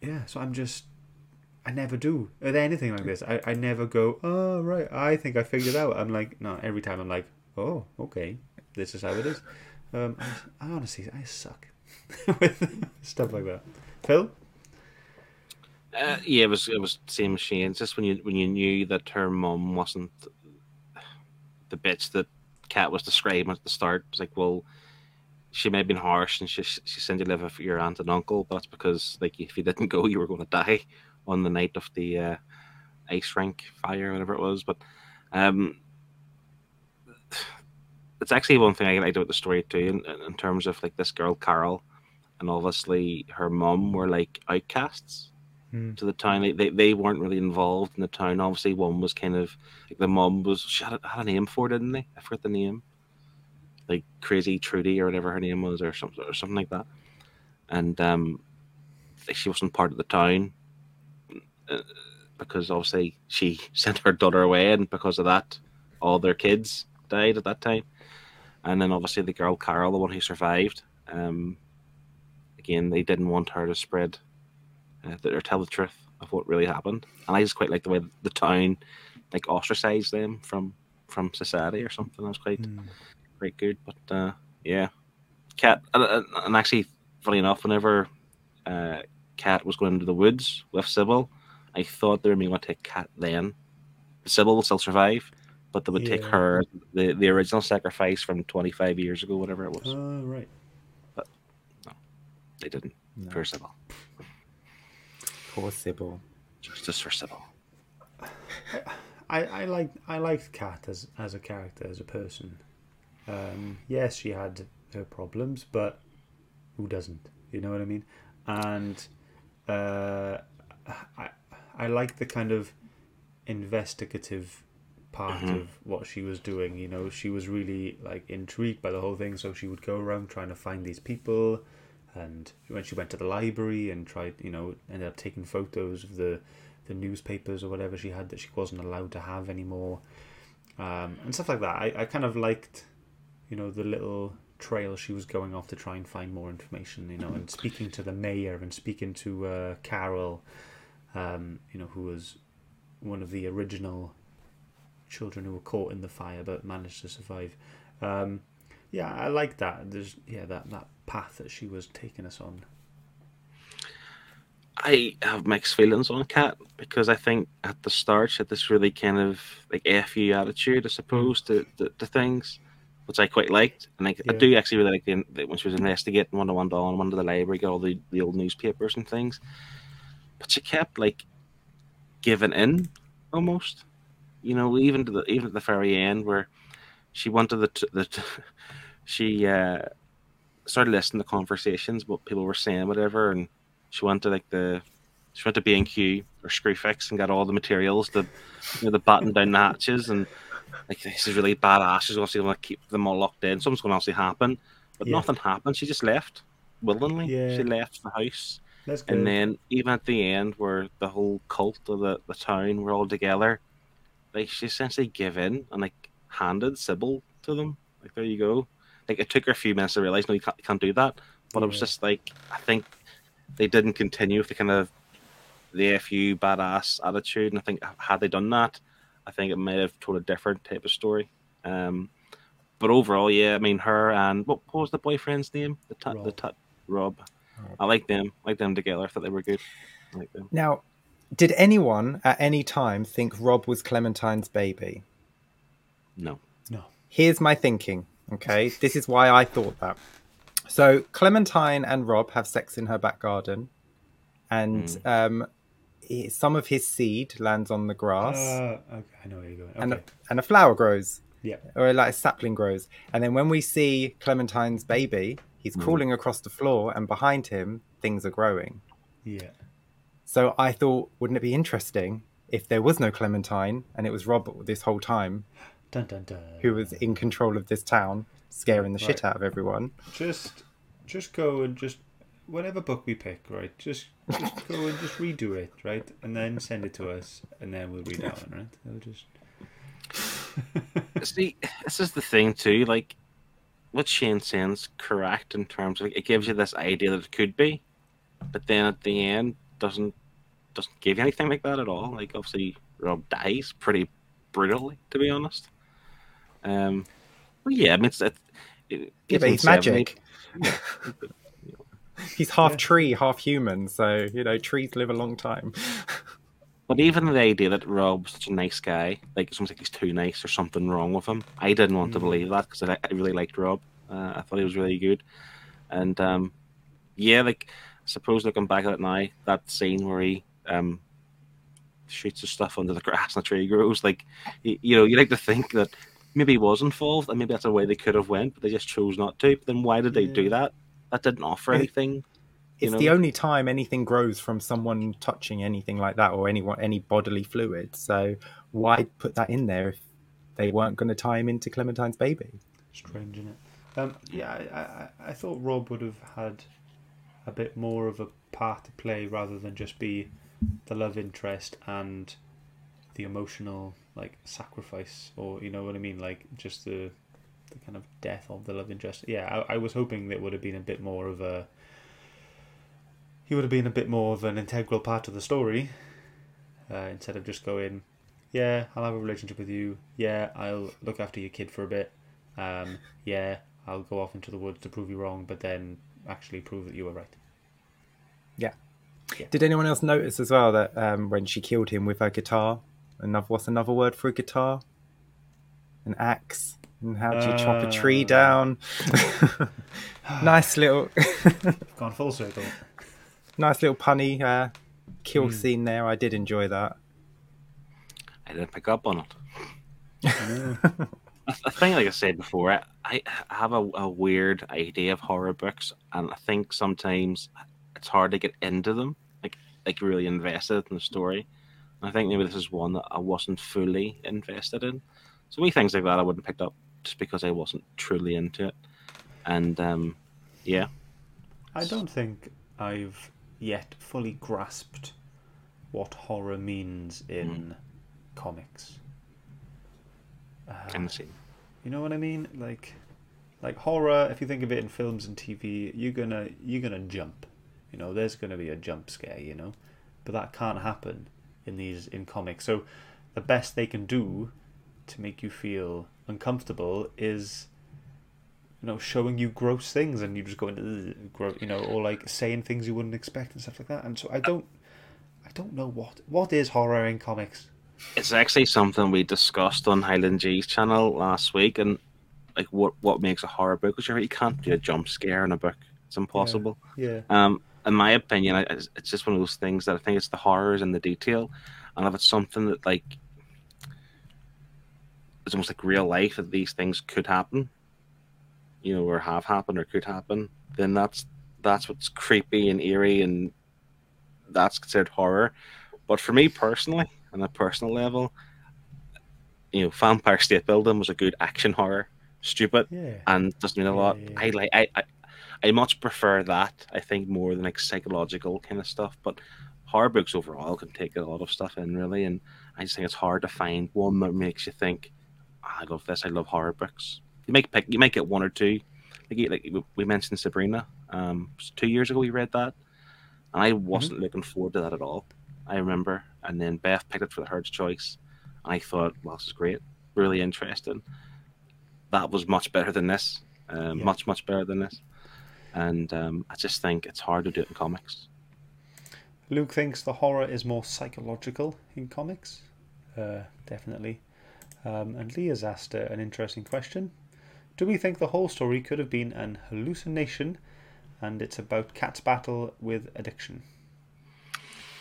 yeah, so I'm just I never do with anything like this. I, I never go, oh right, I think I figured out. I'm like, no, every time I'm like, oh, okay, this is how it is. Um, I, I honestly, I suck with stuff like that. Phil, Uh, yeah, it was it was same as Shane. Just when you when you knew that her mom wasn't the bitch that Kat was describing at the start. It's like, well, she may have been harsh and she she sent you live with your aunt and uncle, but that's because like if you didn't go, you were going to die on the night of the uh, ice rink fire, whatever it was. But um, it's actually one thing I liked about the story too, in, in terms of like this girl Carol, and obviously her mum were like outcasts to the town. They, they they weren't really involved in the town. Obviously, one was kind of like the mum was. She had a, had a name for it, didn't they? I forget the name. Like Crazy Trudy or whatever her name was, or something or something like that. And um, she wasn't part of the town uh, because obviously she sent her daughter away, and because of that, all their kids died at that time. And then obviously the girl Carol, the one who survived. Um, again, they didn't want her to spread uh, or tell the truth of what really happened. And I just quite like the way the town like ostracized them from from society or something. That was quite quite good. But uh, yeah, Kat and, and- actually, funny enough, whenever uh, Kat was going into the woods with Sybil, I thought they were going to take Kat then. Sybil will still survive, but they would take her the the original sacrifice from 25 years ago, whatever it was. Oh, right. They didn't. No. For Sybil, Poor Sybil. justice for Sybil. I, I like I liked Kat as as a character as a person. Um, yes, she had her problems, but who doesn't? You know what I mean? And uh, I I like the kind of investigative part Mhm. of what she was doing. You know, she was really like intrigued by the whole thing, so she would go around trying to find these people. And when she went to the library and tried, you know, ended up taking photos of the the newspapers or whatever she had that she wasn't allowed to have anymore, um, and stuff like that. I, I kind of liked, you know, the little trail she was going off to try and find more information, you know, and speaking to the mayor and speaking to uh, Carol, um, you know, who was one of the original children who were caught in the fire but managed to survive. Um, yeah, I like that. There's yeah that that path that she was taking us on. I have mixed feelings on Kat because I think at the start she had this really kind of like fu attitude, I suppose, to, to, to things, which I quite liked, and I, I do actually really like the, when she was investigating one to one down, one to the library, got all the, the old newspapers and things, but she kept like giving in almost, you know, even to the even at the very end where she wanted the t- the t- she uh, started listening to conversations what people were saying, whatever, and she went to like the she went to B and Q or Screwfix and got all the materials, the you know, the button down the hatches, and like this is really badass. She's obviously going to keep them all locked in. Something's going to obviously happen, but Yeah. nothing happened. She just left willingly. Yeah. She left the house, and then even at the end, where the whole cult of the the town were all together, like she essentially gave in and like handed Sybil to them. Like there you go. Like it took her a few minutes to realize no, you can't, you can't do that. But it was just like I think they didn't continue with the kind of the fu badass attitude, and I think had they done that, I think it might have told a different type of story. Um, but overall, yeah, I mean her and what, what was the boyfriend's name? The ta- the Rob. ta- Rob. Rob. I like them. I like them together. I thought they were good. I like them. Now, did anyone at any time think Rob was Clementine's baby? No. no. Here's my thinking. Okay, this is why I thought that. So Clementine and Rob have sex in her back garden, and um, he- some of his seed lands on the grass, Uh, okay, I know where you're going. Okay. and a, and a flower grows, yeah. or like a sapling grows. And then when we see Clementine's baby, he's Mm. crawling across the floor, and behind him things are growing. Yeah. So I thought, wouldn't it be interesting if there was no Clementine and it was Rob this whole time Dun dun dun. who was in control of this town, scaring the shit out of everyone? just just go and just whatever book we pick, right? Just just go and just redo it, right? And then send it to us, and then we'll read that one, right? We'll just See, this is the thing too. Like, what Shane saying's correct in terms of it gives you this idea that it could be, but then at the end doesn't doesn't give you anything like that at all. Like, obviously, Rob dies pretty brutally, to be honest. Um, well, yeah, I mean, it's, it, it, Yeah, but he's 1870. magic. He's half Yeah. tree, half human, so you know trees live a long time. But even the idea that Rob's such a nice guy, like it's almost like he's too nice or something wrong with him, I didn't want to Mm. believe that because I, I really liked Rob. Uh, I thought he was really good, and um, yeah, like I suppose looking back at it now, that scene where he um, shoots his stuff under the grass and the tree grows, like you, you know, you like to think that maybe he was involved and maybe that's a way they could have went, but they just chose not to. But then why did they do that? That didn't offer anything. It's You the only time anything grows from someone touching anything like that or anyone any bodily fluid. So why put that in there if they weren't going to tie him into Clementine's baby? strange, isn't it? Um, yeah, I, I I thought Rob would have had a bit more of a part to play rather than just be the love interest and the emotional like sacrifice, or you know what I mean, like just the the kind of death of the love interest. Yeah, I, I was hoping that would have been a bit more of a. He would have been a bit more of an integral part of the story, uh, instead of just going, "Yeah, I'll have a relationship with you. Yeah, I'll look after your kid for a bit. Um, yeah, I'll go off into the woods to prove you wrong, but then actually prove that you were right." Yeah. Did anyone else notice as well that um, when she killed him with her guitar, another what's another word for a guitar? an axe and how do you chop a tree Uh. down. nice little, Gone full circle. nice little punny uh, kill Hmm. scene there. I did enjoy that. I didn't pick up on it. I think, like I said before, I, I have a, a weird idea of horror books, and I think sometimes it's hard to get into them, like like really invested in the story. I think maybe this is one that I wasn't fully invested in. So many things like that I wouldn't picked up just because I wasn't truly into it. And um, yeah, I don't think I've yet fully grasped what horror means in comics. kind of same. You know what I mean? Like, like horror. If you think of it in films and TV, you're gonna you're gonna jump. You know, there's gonna be a jump scare. You know, but that can't happen in these in comics. So, the best they can do to make you feel uncomfortable is, you know, showing you gross things and you just go into gross. You know, or like saying things you wouldn't expect and stuff like that. And so I don't, I don't know what what is horror in comics. It's actually something we discussed on Highland G's channel last week, and like what what makes a horror book? Because you really can't do a jump scare in a book; it's impossible. Yeah. Um, in my opinion, I- it's just one of those things that I think it's the horrors and the detail, and if it's something that like it's almost like real life that these things could happen, you know, or have happened or could happen, then that's that's what's creepy and eerie, and that's considered horror. But for me personally, on a personal level, you know, Vampire State Building was a good action horror, stupid Yeah. and doesn't mean a lot. Yeah, I like I, I I much prefer that. I think more than like psychological kind of stuff. But horror books overall can take a lot of stuff in really, and I just think it's hard to find one that makes you think, "Ah, I love this. I love horror books. You might pick, you might get one or two. Like, like we mentioned Sabrina. Um, two years ago we read that, and I wasn't looking forward to that at all. I remember, and then Beth picked it for the Herd's Choice, and I thought, well, this is great, really interesting. That was much better than this, um, Yeah. much much better than this, and um, I just think it's hard to do it in comics. Luke thinks the horror is more psychological in comics. Uh, definitely. Um, and Leah's asked uh, an interesting question. Do we think the whole story could have been an hallucination and it's about Kat's battle with addiction?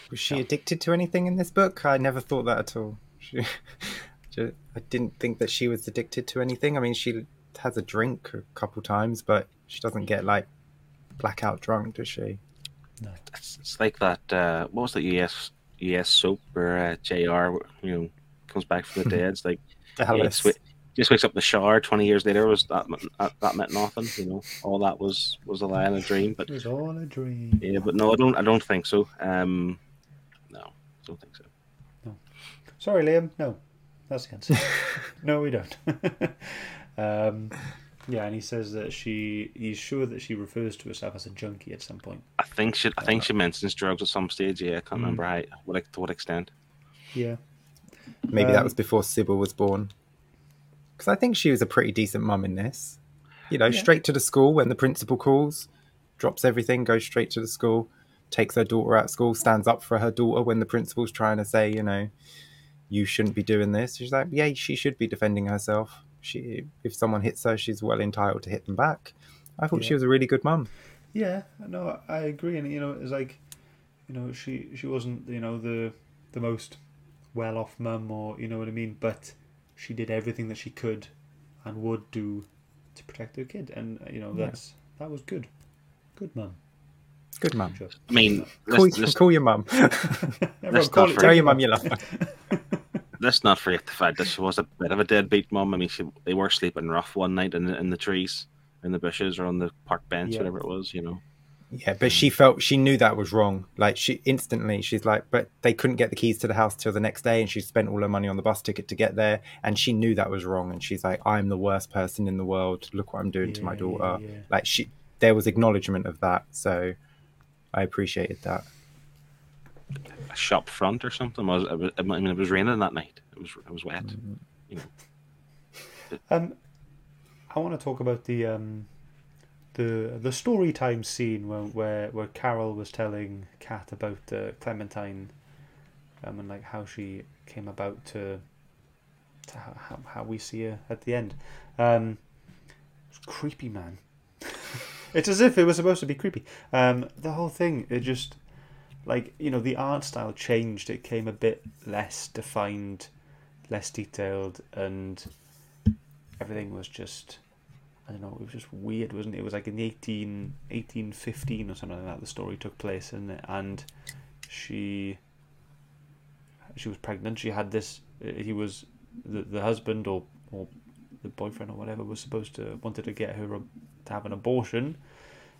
Was she addicted to anything in this book? I never thought that at all. She, ju- I didn't think that she was addicted to anything. I mean, she has a drink a couple times, but she doesn't get like blackout drunk, does she? It's, it's like that. Uh, what was the US US soap where uh, Jr. You know comes back from the dead? It's like yeah, he Dallas. swi- just wakes up in the shower. Twenty years later, was that meant- that, that meant nothing? You know, all that was was a lie and a dream. But It was all a dream. yeah, but no, I don't. I don't think so. Um, no, I don't think so. no Sorry, Liam. No, that's the answer. no, we don't. um, yeah, and he says that she, he's sure that she refers to herself as a junkie at some point. I think she. I think she mentions drugs at some stage. Yeah, I can't remember how, what to what extent. Yeah. Maybe that Um, was before Sybil was born. Because I think she was a pretty decent mum in this. You know, Yeah. straight to the school when the principal calls, drops everything, goes straight to the school, takes her daughter out of school, stands up for her daughter when the principal's trying to say, you know, you shouldn't be doing this. She's like, yeah, she should be defending herself. She, if someone hits her, she's well entitled to hit them back. I thought she was a really good mum. Yeah, no, I agree, and you know, it's like, you know, she she wasn't, you know, the the most well off mum, or you know what I mean, but she did everything that she could, and would do, to protect her kid, and uh, you know, Yeah. that's that was good, good mum. Good mum. I mean, Call, let's, let's, call your mum. Everyone Let's call not Tell your mum you love her. let's not forget the fact that she was a bit of a deadbeat mom. I mean, she they were sleeping rough one night in the, in the trees, in the bushes, or on the park bench, Yeah. whatever it was. You know. Yeah, but she felt she knew that was wrong. Like she instantly, she's like, but they couldn't get the keys to the house till the next day, and she spent all her money on the bus ticket to get there, and she knew that was wrong. And she's like, I'm the worst person in the world. Look what I'm doing to my daughter. yeah, yeah. Like she, there was acknowledgement of that, so I appreciated that. A shop front or something. Was it was, I mean, it was raining that night. It was it was wet. You know, Um, I want to talk about the um, the the story time scene where where, where Carol was telling Kat about uh, Clementine, um, and like how she came about to to how, how, how we see her at the end. Um, creepy, man. it's as if it was supposed to be creepy. Um, the whole thing, it just like you know the art style changed. It came a bit less defined, less detailed, and everything was just. I don't know, it was just weird, wasn't it? It was like in the 18, 1815 or something like that, the story took place, and and she she was pregnant. She had this. uh, He was the the husband or or the boyfriend or whatever was supposed to wanted to get her to have an abortion,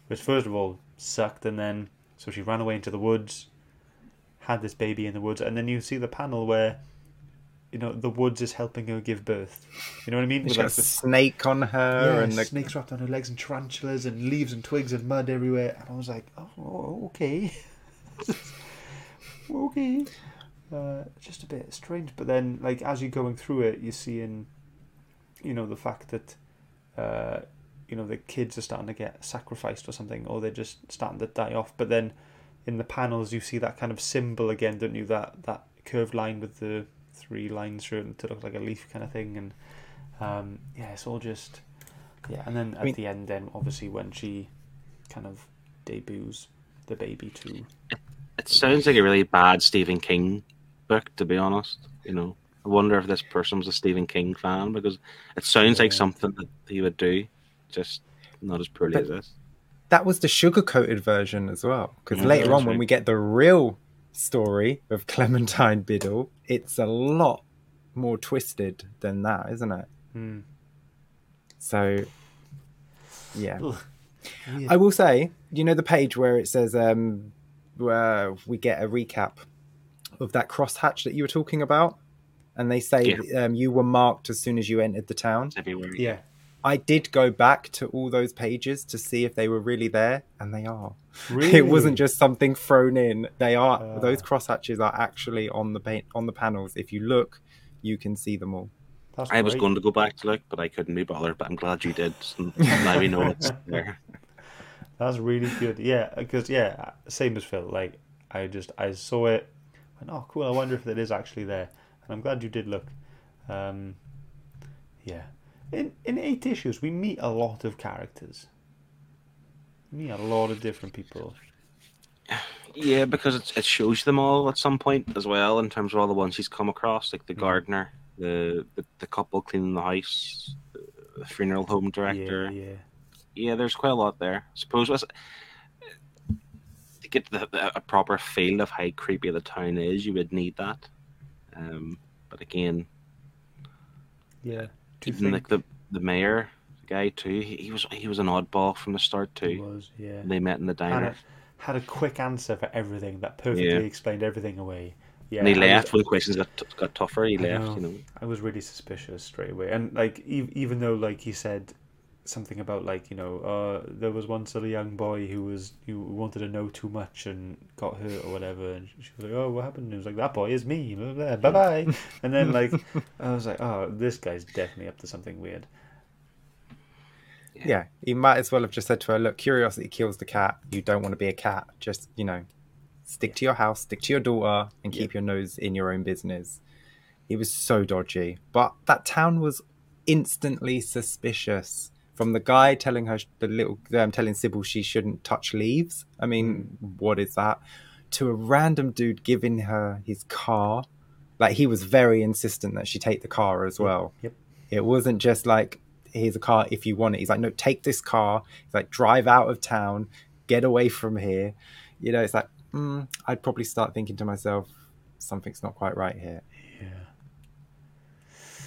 which first of all sucked, and then so she ran away into the woods, had this baby in the woods, and then you see the panel where. You know the woods is helping her give birth. You know what I mean? She's With got like the snake on her, yeah, and the snakes wrapped on her legs and tarantulas and leaves and twigs and mud everywhere. And I was like, oh, okay. okay. Uh, just a bit strange. But then, like, as you're going through it, you're seeing, you know, the fact that, uh, you know, the kids are starting to get sacrificed or something, or they're just starting to die off. But then in the panels, you see that kind of symbol again, don't you? That, that curved line with the three lines through it to look like a leaf kind of thing. And um, yeah, it's all just yeah. And then at mean- the end, then obviously when she kind of debuts the baby too. It sounds like a really bad Stephen King book, to be honest. You know, I wonder if this person was a Stephen King fan because it sounds like something that he would do, just not as pretty But- as this. that was the sugar coated version as well. Because Mm, later that's on, when we get the real story of Clementine Biddle, it's a lot more twisted than that, isn't it? Hmm. So, yeah. Ugh. Weird. I will say, you know, the page where it says um, where we get a recap of that crosshatch that you were talking about, and they say um, you were marked as soon as you entered the town. It's everywhere. yeah. I did go back to all those pages to see if they were really there, and they are. Really? It wasn't just something thrown in. They are Ah. those crosshatches are actually on the paint on the panels. If you look, you can see them all. That's I was going to go back to look, but I couldn't be bothered. But I'm glad you did. So now we know it's there. That's really good. Yeah, because yeah, same as Phil. Like I just I saw it, went oh cool. I wonder if it is actually there, and I'm glad you did look. Um, yeah, in in eight issues we meet a lot of characters. We meet a lot of different people. Yeah, because it, it shows them all at some point as well in terms of all the ones he's come across, like the Mm. gardener, the, the the couple cleaning the house, the funeral home director. Yeah, yeah. yeah, there's quite a lot there. I suppose was to get the, the, a proper feel of how creepy the town is, you would need that. Um, but again, Yeah. Do think like the the mayor the guy too, he, he was he was an oddball from the start he too. was? Yeah. They met in the Had diner, a, had a quick answer for everything that perfectly Yeah. explained everything away. Yeah. and he I was- left when the questions got t- got tougher. He I left, know. you know. I was really suspicious straight away, and like ev- even though like he said something about like you know uh there was once a young boy who was who wanted to know too much and got hurt or whatever, and she was like, oh what happened? And he was like that boy is me. blah blah Bye bye. and then like I was like, oh this guy's definitely up to something weird. Yeah, he might as well have just said to her, "Look, curiosity kills the cat. You don't want to be a cat. Just you know, stick to your house, stick to your daughter, and keep your nose in your own business." He was so dodgy, but that town was instantly suspicious. From the guy telling her the little, um, telling Sybil she shouldn't touch leaves. I mean, what is that? To a random dude giving her his car, like he was very insistent that she take the car as well. Yep. It wasn't just like, here's a car if you want it. He's like, no, take this car. He's like, drive out of town, get away from here. You know, it's like, mm, I'd probably start thinking to myself, something's not quite right here. Yeah.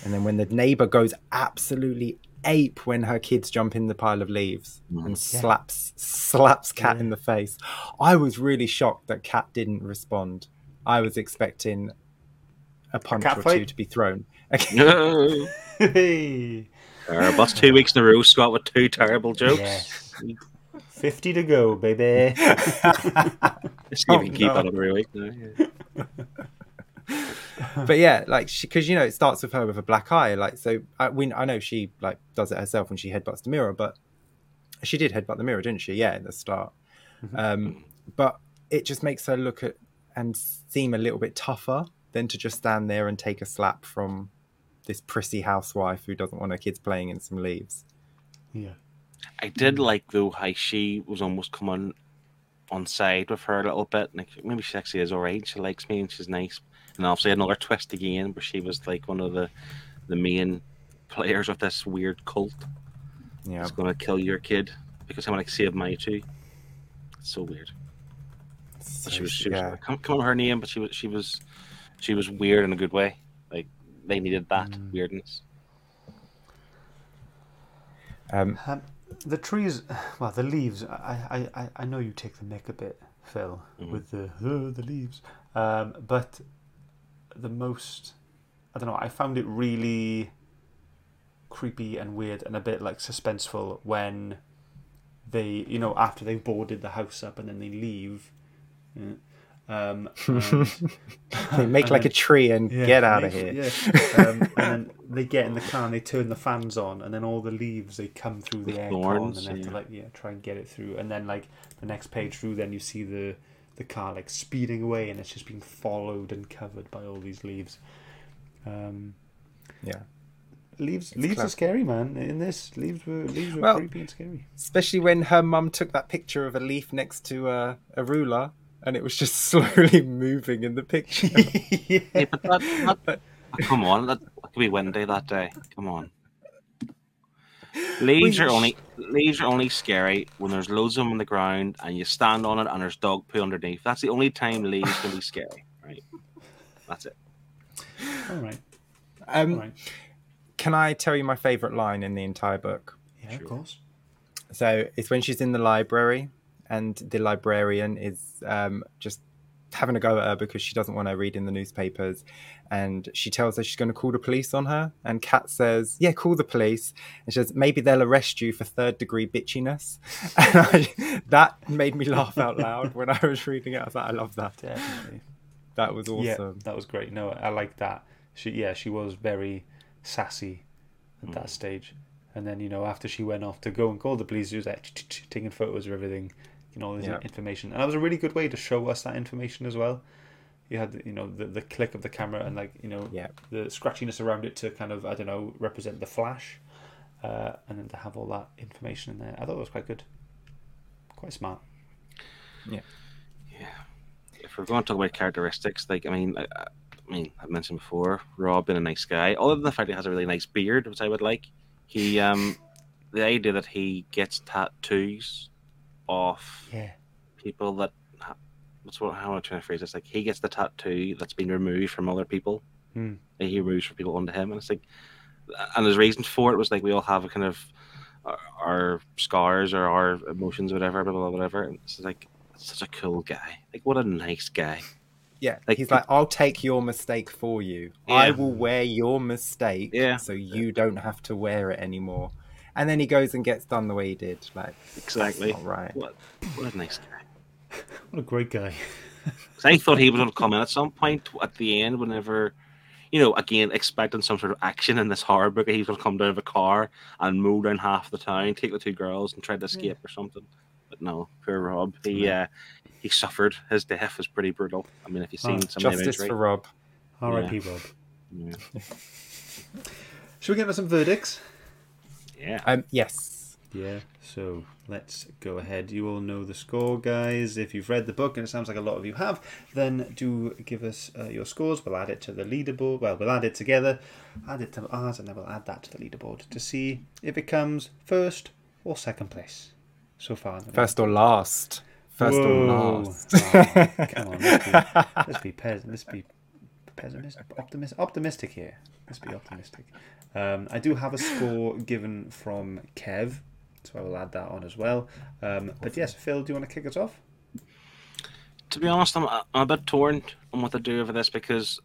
And then when the neighbor goes absolutely ape when her kids jump in the pile of leaves mm. and slaps slaps Kat in the face, I was really shocked that Kat didn't respond. I was expecting a punch cat or fight? two to be thrown. No. Hey. Terrible. That's two weeks in a row, Scott, with two terrible jokes. Yes. Fifty to go, baby. Let's Oh, if we oh, keep no. that every week now. yeah. but yeah, like because you know it starts with her with a black eye. Like so, I, we I know she like does it herself when she headbutts the mirror, but she did headbutt the mirror, didn't she? Yeah, at the start. Um, but it just makes her look at and seem a little bit tougher than to just stand there and take a slap from this prissy housewife who doesn't want her kids playing in some leaves. Yeah. I did like though how she was almost coming on side with her a little bit. Like maybe she actually is alright. She likes me and she's nice. And obviously another twist again where she was like one of the the main players of this weird cult Yeah, it's gonna kill your kid because I'm like save my two. It's so weird. So she was, she- she was yeah. Come on her name, but she was she was she was weird in a good way. Like they needed that Mm. weirdness. Um, Um, the trees, well, the leaves. I, I, I, I know you take the mick a bit, Phil, Mhm. with the uh, the leaves. Um, but the most, I don't know. I found it really creepy and weird and a bit like suspenseful when they, you know, after they've boarded the house up and then they leave. Yeah. Um, and- They make and like a tree and yeah, get out of here. Yeah. Um, and then they get in the car and they turn the fans on, and then all the leaves they come through the The aircon, thorns, and they have to like yeah try and get it through. And then like the next page through, then you see the the car like speeding away, and it's just being followed and covered by all these leaves. Um, Yeah. leaves It's leaves clever. are scary, man. In this, leaves were leaves were Well- creepy and scary. Especially when her mum took that picture of a leaf next to a, a ruler and it was just slowly moving in the picture. Yeah, but that, that come on, that, that could be windy that day. Come on. Leaves are only leaves are only scary when there's loads of them on the ground and you stand on it and there's dog poo underneath. That's the only time leaves can be scary, right? That's it. all right, um, all right. Can I tell you my favourite line in the entire book? Yeah, of course. So it's when she's in the library and the librarian is um, just having a go at her because she doesn't want to read in the newspapers. And she tells her she's going to call the police on her. And Kat says, Yeah, call the police. And she says, Maybe they'll arrest you for third degree bitchiness. And I, that made me laugh out loud when I was reading it. I was like, I love that. Definitely. That was Yeah, awesome. that was great. No, I like that. She yeah, she was very sassy at that mm. stage. And then you know after she went off to go and call the police, she was like taking photos of everything, you know, all this Yeah. information. And that was a really good way to show us that information as well. You had you know the the click of the camera and like you know Yeah. the scratchiness around it to kind of I don't know represent the flash, uh, and then to have all that information in there. I thought it was quite good, quite smart. Yeah, yeah. If we're going to talk about characteristics, like I mean, I, I I mean, I've mentioned before, Rob being a nice guy. Other than the fact he has a really nice beard, which I would like, he um, the idea that he gets tattoos off Yeah, people that ha- what's what how am I trying to phrase this? Like he gets the tattoo that's been removed from other people. Hmm. That he removes from people onto him, and it's like, and his reasons for it was like we all have a kind of our, our scars or our emotions, or whatever, blah blah blah, whatever. And it's like such a cool guy. Like what a nice guy. Yeah, Like- he's like, I'll take your mistake for you. I will wear your mistake, Yeah. so you don't have to wear it anymore. And then he goes and gets done the way he did. Like, Exactly. right. What what a nice guy. What a great guy. I thought he was going to come in at some point at the end, whenever, you know, again, expecting some sort of action in this horror book. He was going to come down of a car and mow down half the town, take the two girls, and try to escape or something. But no, poor Rob. He uh, he suffered. His death was pretty brutal. I mean, if you've seen Oh, some of the Justice for Rob. R.I.P. Rob. yeah. Should we get into some verdicts? yeah. Um, yes. Yeah, so let's go ahead. You all know the score, guys. If you've read the book, and it sounds like a lot of you have, then do give us uh, your scores. We'll add it to the leaderboard. Well, we'll add it together, add it to ours, and then we'll add that to the leaderboard to see if it comes first or second place so far. First or last. First or last. Oh, come on, let's be let's be, pes- let's be pessimistic, optimistic, optimistic here. Let's be optimistic. Um, I do have a score given from Kev, so I will add that on as well. Um, but yes, Phil, do you want to kick us off? to be honest, I'm, I'm a bit torn on what to do over this because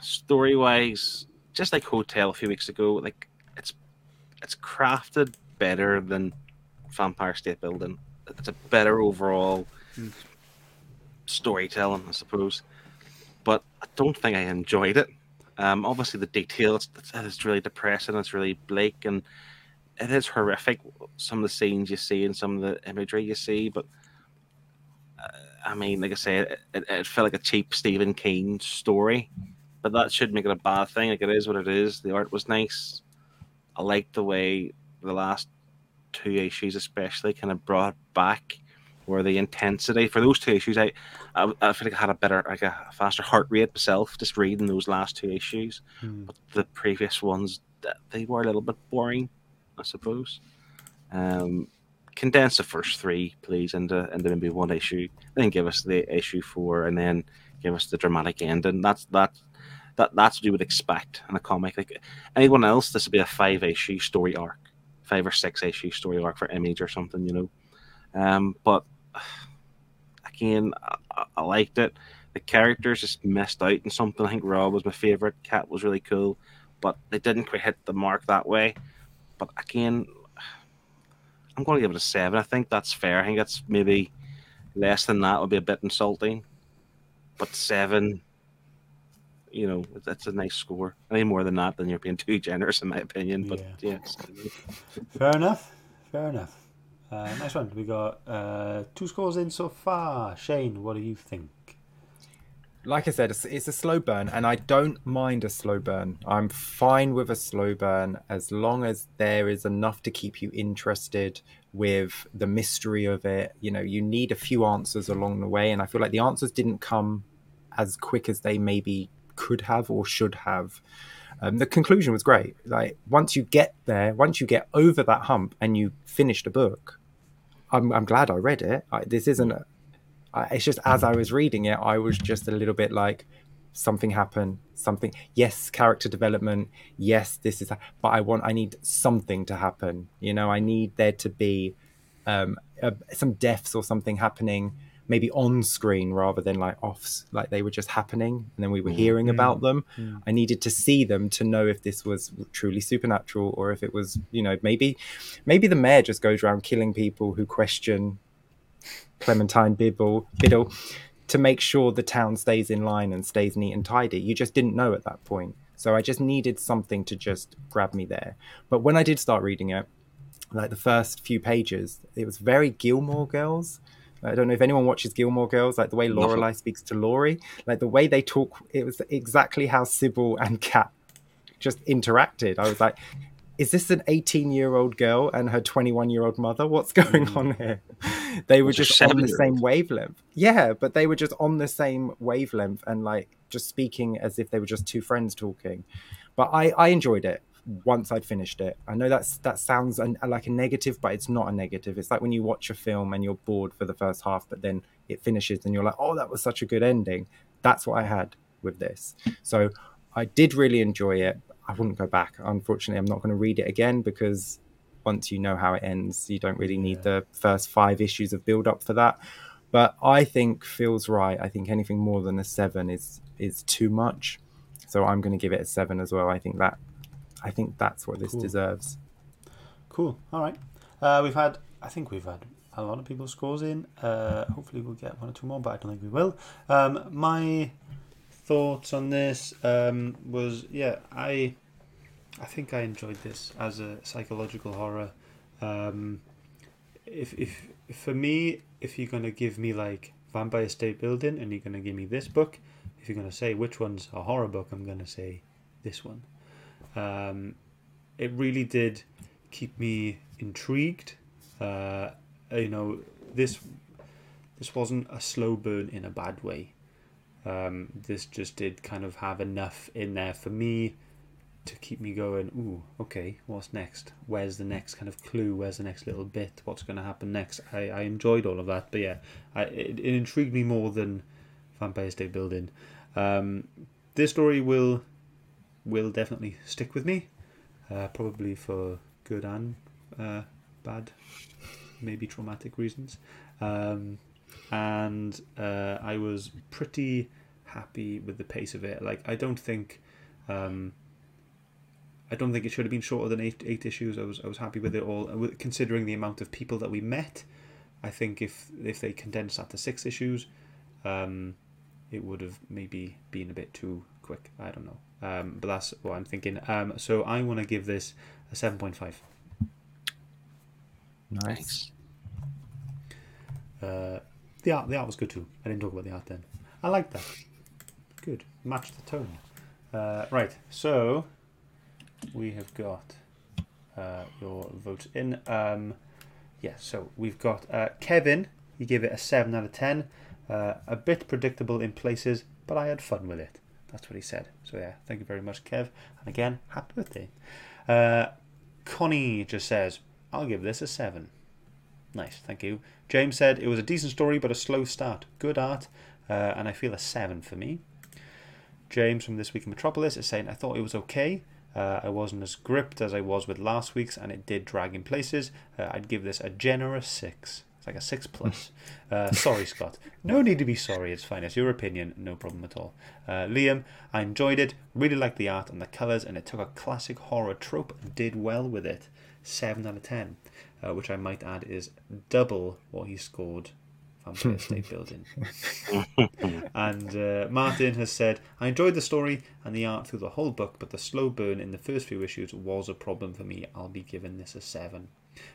story wise, just like Hotel a few weeks ago, like it's it's crafted better than Vampire State Building. It's a better overall Hmm. storytelling, I suppose. But I don't think I enjoyed it. Um, obviously, the details it's, it's really depressing. It's really bleak, and it is horrific. Some of the scenes you see and some of the imagery you see, but I mean, like I said, it, it felt like a cheap Stephen King story. but that should make it a bad thing. Like it is what it is. The art was nice. I liked the way the last two issues, especially, kind of brought back where the intensity for those two issues. I, I, I feel like I had a better, like a faster heart rate myself just reading those last two issues. Hmm. But the previous ones, they were a little bit boring, I suppose. Um, condense the first three, please, into into maybe one issue. Then give us the issue four, and then give us the dramatic ending. That's that. That, that's what you would expect in a comic. Like anyone else, this would be a five issue story arc, five or six issue story arc for Image or something, you know. Um, but again, I, I liked it. The characters just missed out in something. I think Rob was my favorite. Kat was really cool, but they didn't quite hit the mark that way. But again, I'm going to give it a seven. I think that's fair. I think that's maybe less than that would be a bit insulting. But seven, you know, that's a nice score. Any more than that, then you're being too generous, in my opinion. But Yeah. yes, Fair enough. Fair enough. Uh, next one. We got uh, two scores in so far. Shane, what do you think? Like I said, it's, it's a slow burn, and I don't mind a slow burn. I'm fine with a slow burn as long as there is enough to keep you interested with the mystery of it. You know, you need a few answers along the way, and I feel like the answers didn't come as quick as they maybe could have or should have. Um, the conclusion was great. Like once you get there, once you get over that hump and you finish the book, I'm, I'm glad I read it. I, this isn't a, it's just as I was reading it, I was just a little bit like something happened, something. Yes, character development. Yes, this is. But I want. I need something to happen. You know, I need there to be um, uh, some deaths or something happening, maybe on screen rather than like off, like they were just happening, and then we were hearing about them. I needed to see them to know if this was truly supernatural or if it was, you know, maybe, maybe the mayor just goes around killing people who question Clementine Biddle, Biddle to make sure the town stays in line and stays neat and tidy. You just didn't know at that point. So I just needed something to just grab me there. But when I did start reading it, like the first few pages, it was very Gilmore Girls. I don't know if anyone watches Gilmore Girls, like the way. Lorelai speaks to Laurie, like the way they talk, it was exactly how Sybil and Kat just interacted. I was like, is this an 18 year old girl and her 21 year old mother? What's going mm. on here? They were are just on the same wavelength. Yeah, but they were just on the same wavelength and like just speaking as if they were just two friends talking. But I, I enjoyed it once I'd finished it. I know that's that sounds an, like a negative, but it's not a negative. It's like when you watch a film and you're bored for the first half, but then it finishes and you're like, oh, that was such a good ending. That's what I had with this. So I did really enjoy it. I wouldn't go back. Unfortunately, I'm not going to read it again because once you know how it ends, you don't really need the first five issues of build up for that. But I think feels right. I think anything more than a seven is is too much. So I'm going to give it a seven as well. I think that I think that's what this Cool. deserves. Cool. All right. Uh, we've had, I think we've had a lot of people's scores in. Uh, hopefully, we'll get one or two more, but I don't think we will. Um, my thoughts on this um, was, yeah, I, I think I enjoyed this as a psychological horror. Um, if, if for me, if you're gonna give me like Vampire State Building and you're gonna give me this book, if you're gonna say which one's a horror book, I'm gonna say this one. Um, it really did keep me intrigued. Uh, you know, this this wasn't a slow burn in a bad way. Um, this just did kind of have enough in there for me to keep me going. Ooh, okay, what's next? Where's the next kind of clue? Where's the next little bit? What's going to happen next? I, I enjoyed all of that, but yeah, I, it, it intrigued me more than Vampire State Building. Um, this story will will definitely stick with me, uh, probably for good and uh, bad, maybe traumatic reasons. Um, and uh, I was pretty happy with the pace of it. Like, I don't think. Um, I don't think it should have been shorter than eight eight issues. I was I was happy with it all, with- considering the amount of people that we met. I think if if they condensed that to six issues, um, it would have maybe been a bit too quick. I don't know, um, but that's what I'm thinking. Um, so I want to give this a seven point five. Nice. Uh, the art the art was good too. I didn't talk about the art then. I like that. Good, Match the tone. Uh, right, so we have got uh, your votes in. Um, yeah, so we've got uh, Kevin. He gave it a 7 out of 10. Uh, a bit predictable in places, but I had fun with it. That's what he said. So, yeah, thank you very much, Kev. And again, happy birthday. Uh, Connie just says, I'll give this a 7. Nice, thank you. James said it was a decent story, but a slow start. Good art, uh, and I feel a 7 for me. James from This Week in Metropolis is saying, I thought it was okay. Uh, I wasn't as gripped as I was with last week's, and it did drag in places. Uh, I'd give this a generous 6. It's like a 6 plus. Uh, sorry, Scott. No need to be sorry, it's fine. It's your opinion, no problem at all. Uh, Liam, I enjoyed it, really liked the art and the colours, and it took a classic horror trope and did well with it. 7 out of 10, uh, which I might add is double what he scored Vampire State Building. and uh, Martin has said, I enjoyed the story and the art through the whole book, but the slow burn in the first few issues was a problem for me. I'll be giving this a 7.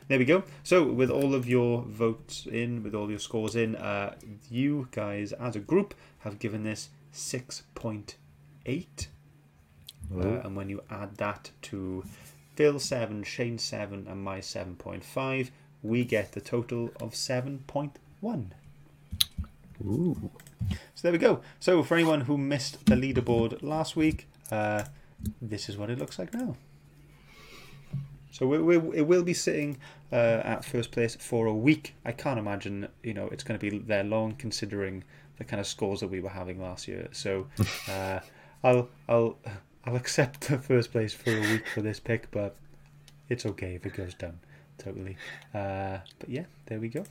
There we go. So, with all of your votes in, with all your scores in, uh, you guys as a group have given this 6.8. Uh, and when you add that to Phil 7, Shane 7, and my 7.5, we get the total of 7.1. Ooh. So there we go. So for anyone who missed the leaderboard last week, uh, this is what it looks like now. So we, we, it will be sitting uh, at first place for a week. I can't imagine you know it's going to be there long, considering the kind of scores that we were having last year. So uh, I'll I'll I'll accept the first place for a week for this pick, but it's okay if it goes down totally. Uh, but yeah, there we go.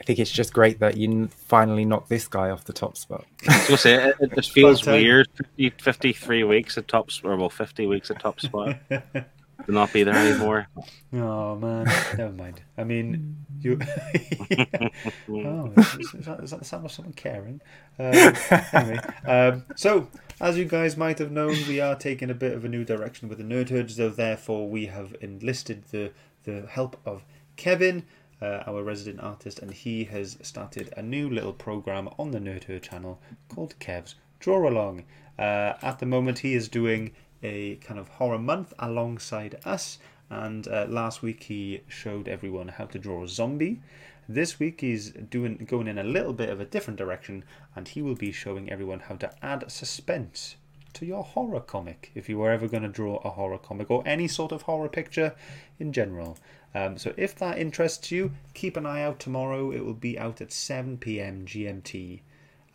I think it's just great that you finally knocked this guy off the top spot. I was gonna say it, it just feels weird. 50, 53 weeks at top, or well, 50 weeks at top spot. to not be there anymore. Oh man, never mind. I mean, you. oh, is, is that, is that the sound of someone caring? Um, anyway, um, so as you guys might have known, we are taking a bit of a new direction with the Nerd Herd, so therefore we have enlisted the the help of Kevin, uh, our resident artist, and he has started a new little program on the Nerd Herd channel called Kev's Draw Along. Uh, at the moment, he is doing a kind of horror month alongside us. And uh, last week he showed everyone how to draw a zombie. This week he's doing going in a little bit of a different direction, and he will be showing everyone how to add suspense to your horror comic if you were ever going to draw a horror comic or any sort of horror picture in general. Um, so if that interests you, keep an eye out tomorrow. It will be out at 7 p.m. GMT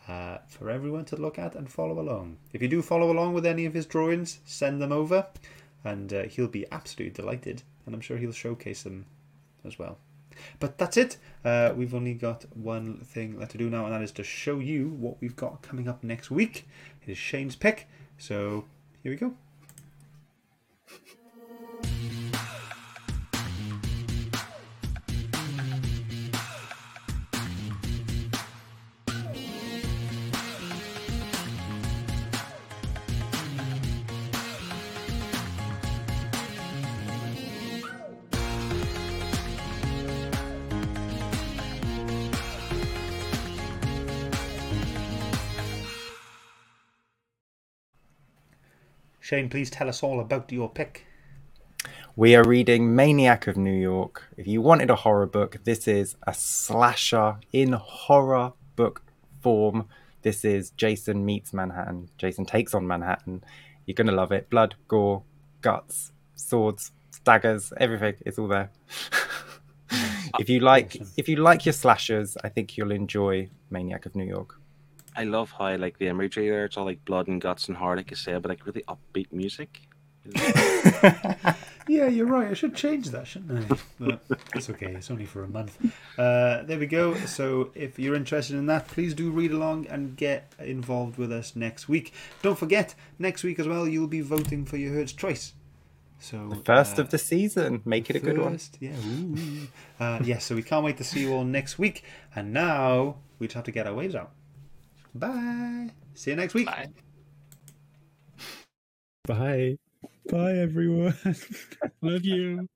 uh, for everyone to look at and follow along. If you do follow along with any of his drawings, send them over, and uh, he'll be absolutely delighted. And I'm sure he'll showcase them as well. But that's it. Uh, we've only got one thing left to do now, and that is to show you what we've got coming up next week. It is Shane's pick. So here we go. Shane, please tell us all about your pick. We are reading Maniac of New York. If you wanted a horror book, this is a slasher in horror book form. This is Jason meets Manhattan. Jason takes on Manhattan. You're going to love it. Blood, gore, guts, swords, daggers, everything. It's all there. if you like if you like your slashers, I think you'll enjoy Maniac of New York. I love how like the imagery there. It's all like blood and guts and heart, like you said, but like really upbeat music. Yeah, you're right. I should change that, shouldn't I? But it's okay. It's only for a month. Uh, there we go. So if you're interested in that, please do read along and get involved with us next week. Don't forget, next week as well, you'll be voting for your Herd's Choice. So First uh, of the season. Make it a good one. Yeah. ooh. Uh, yeah. So we can't wait to see you all next week. And now we just have to get our waves out. Bye. See you next week. Bye. Bye. Bye, everyone. Love you.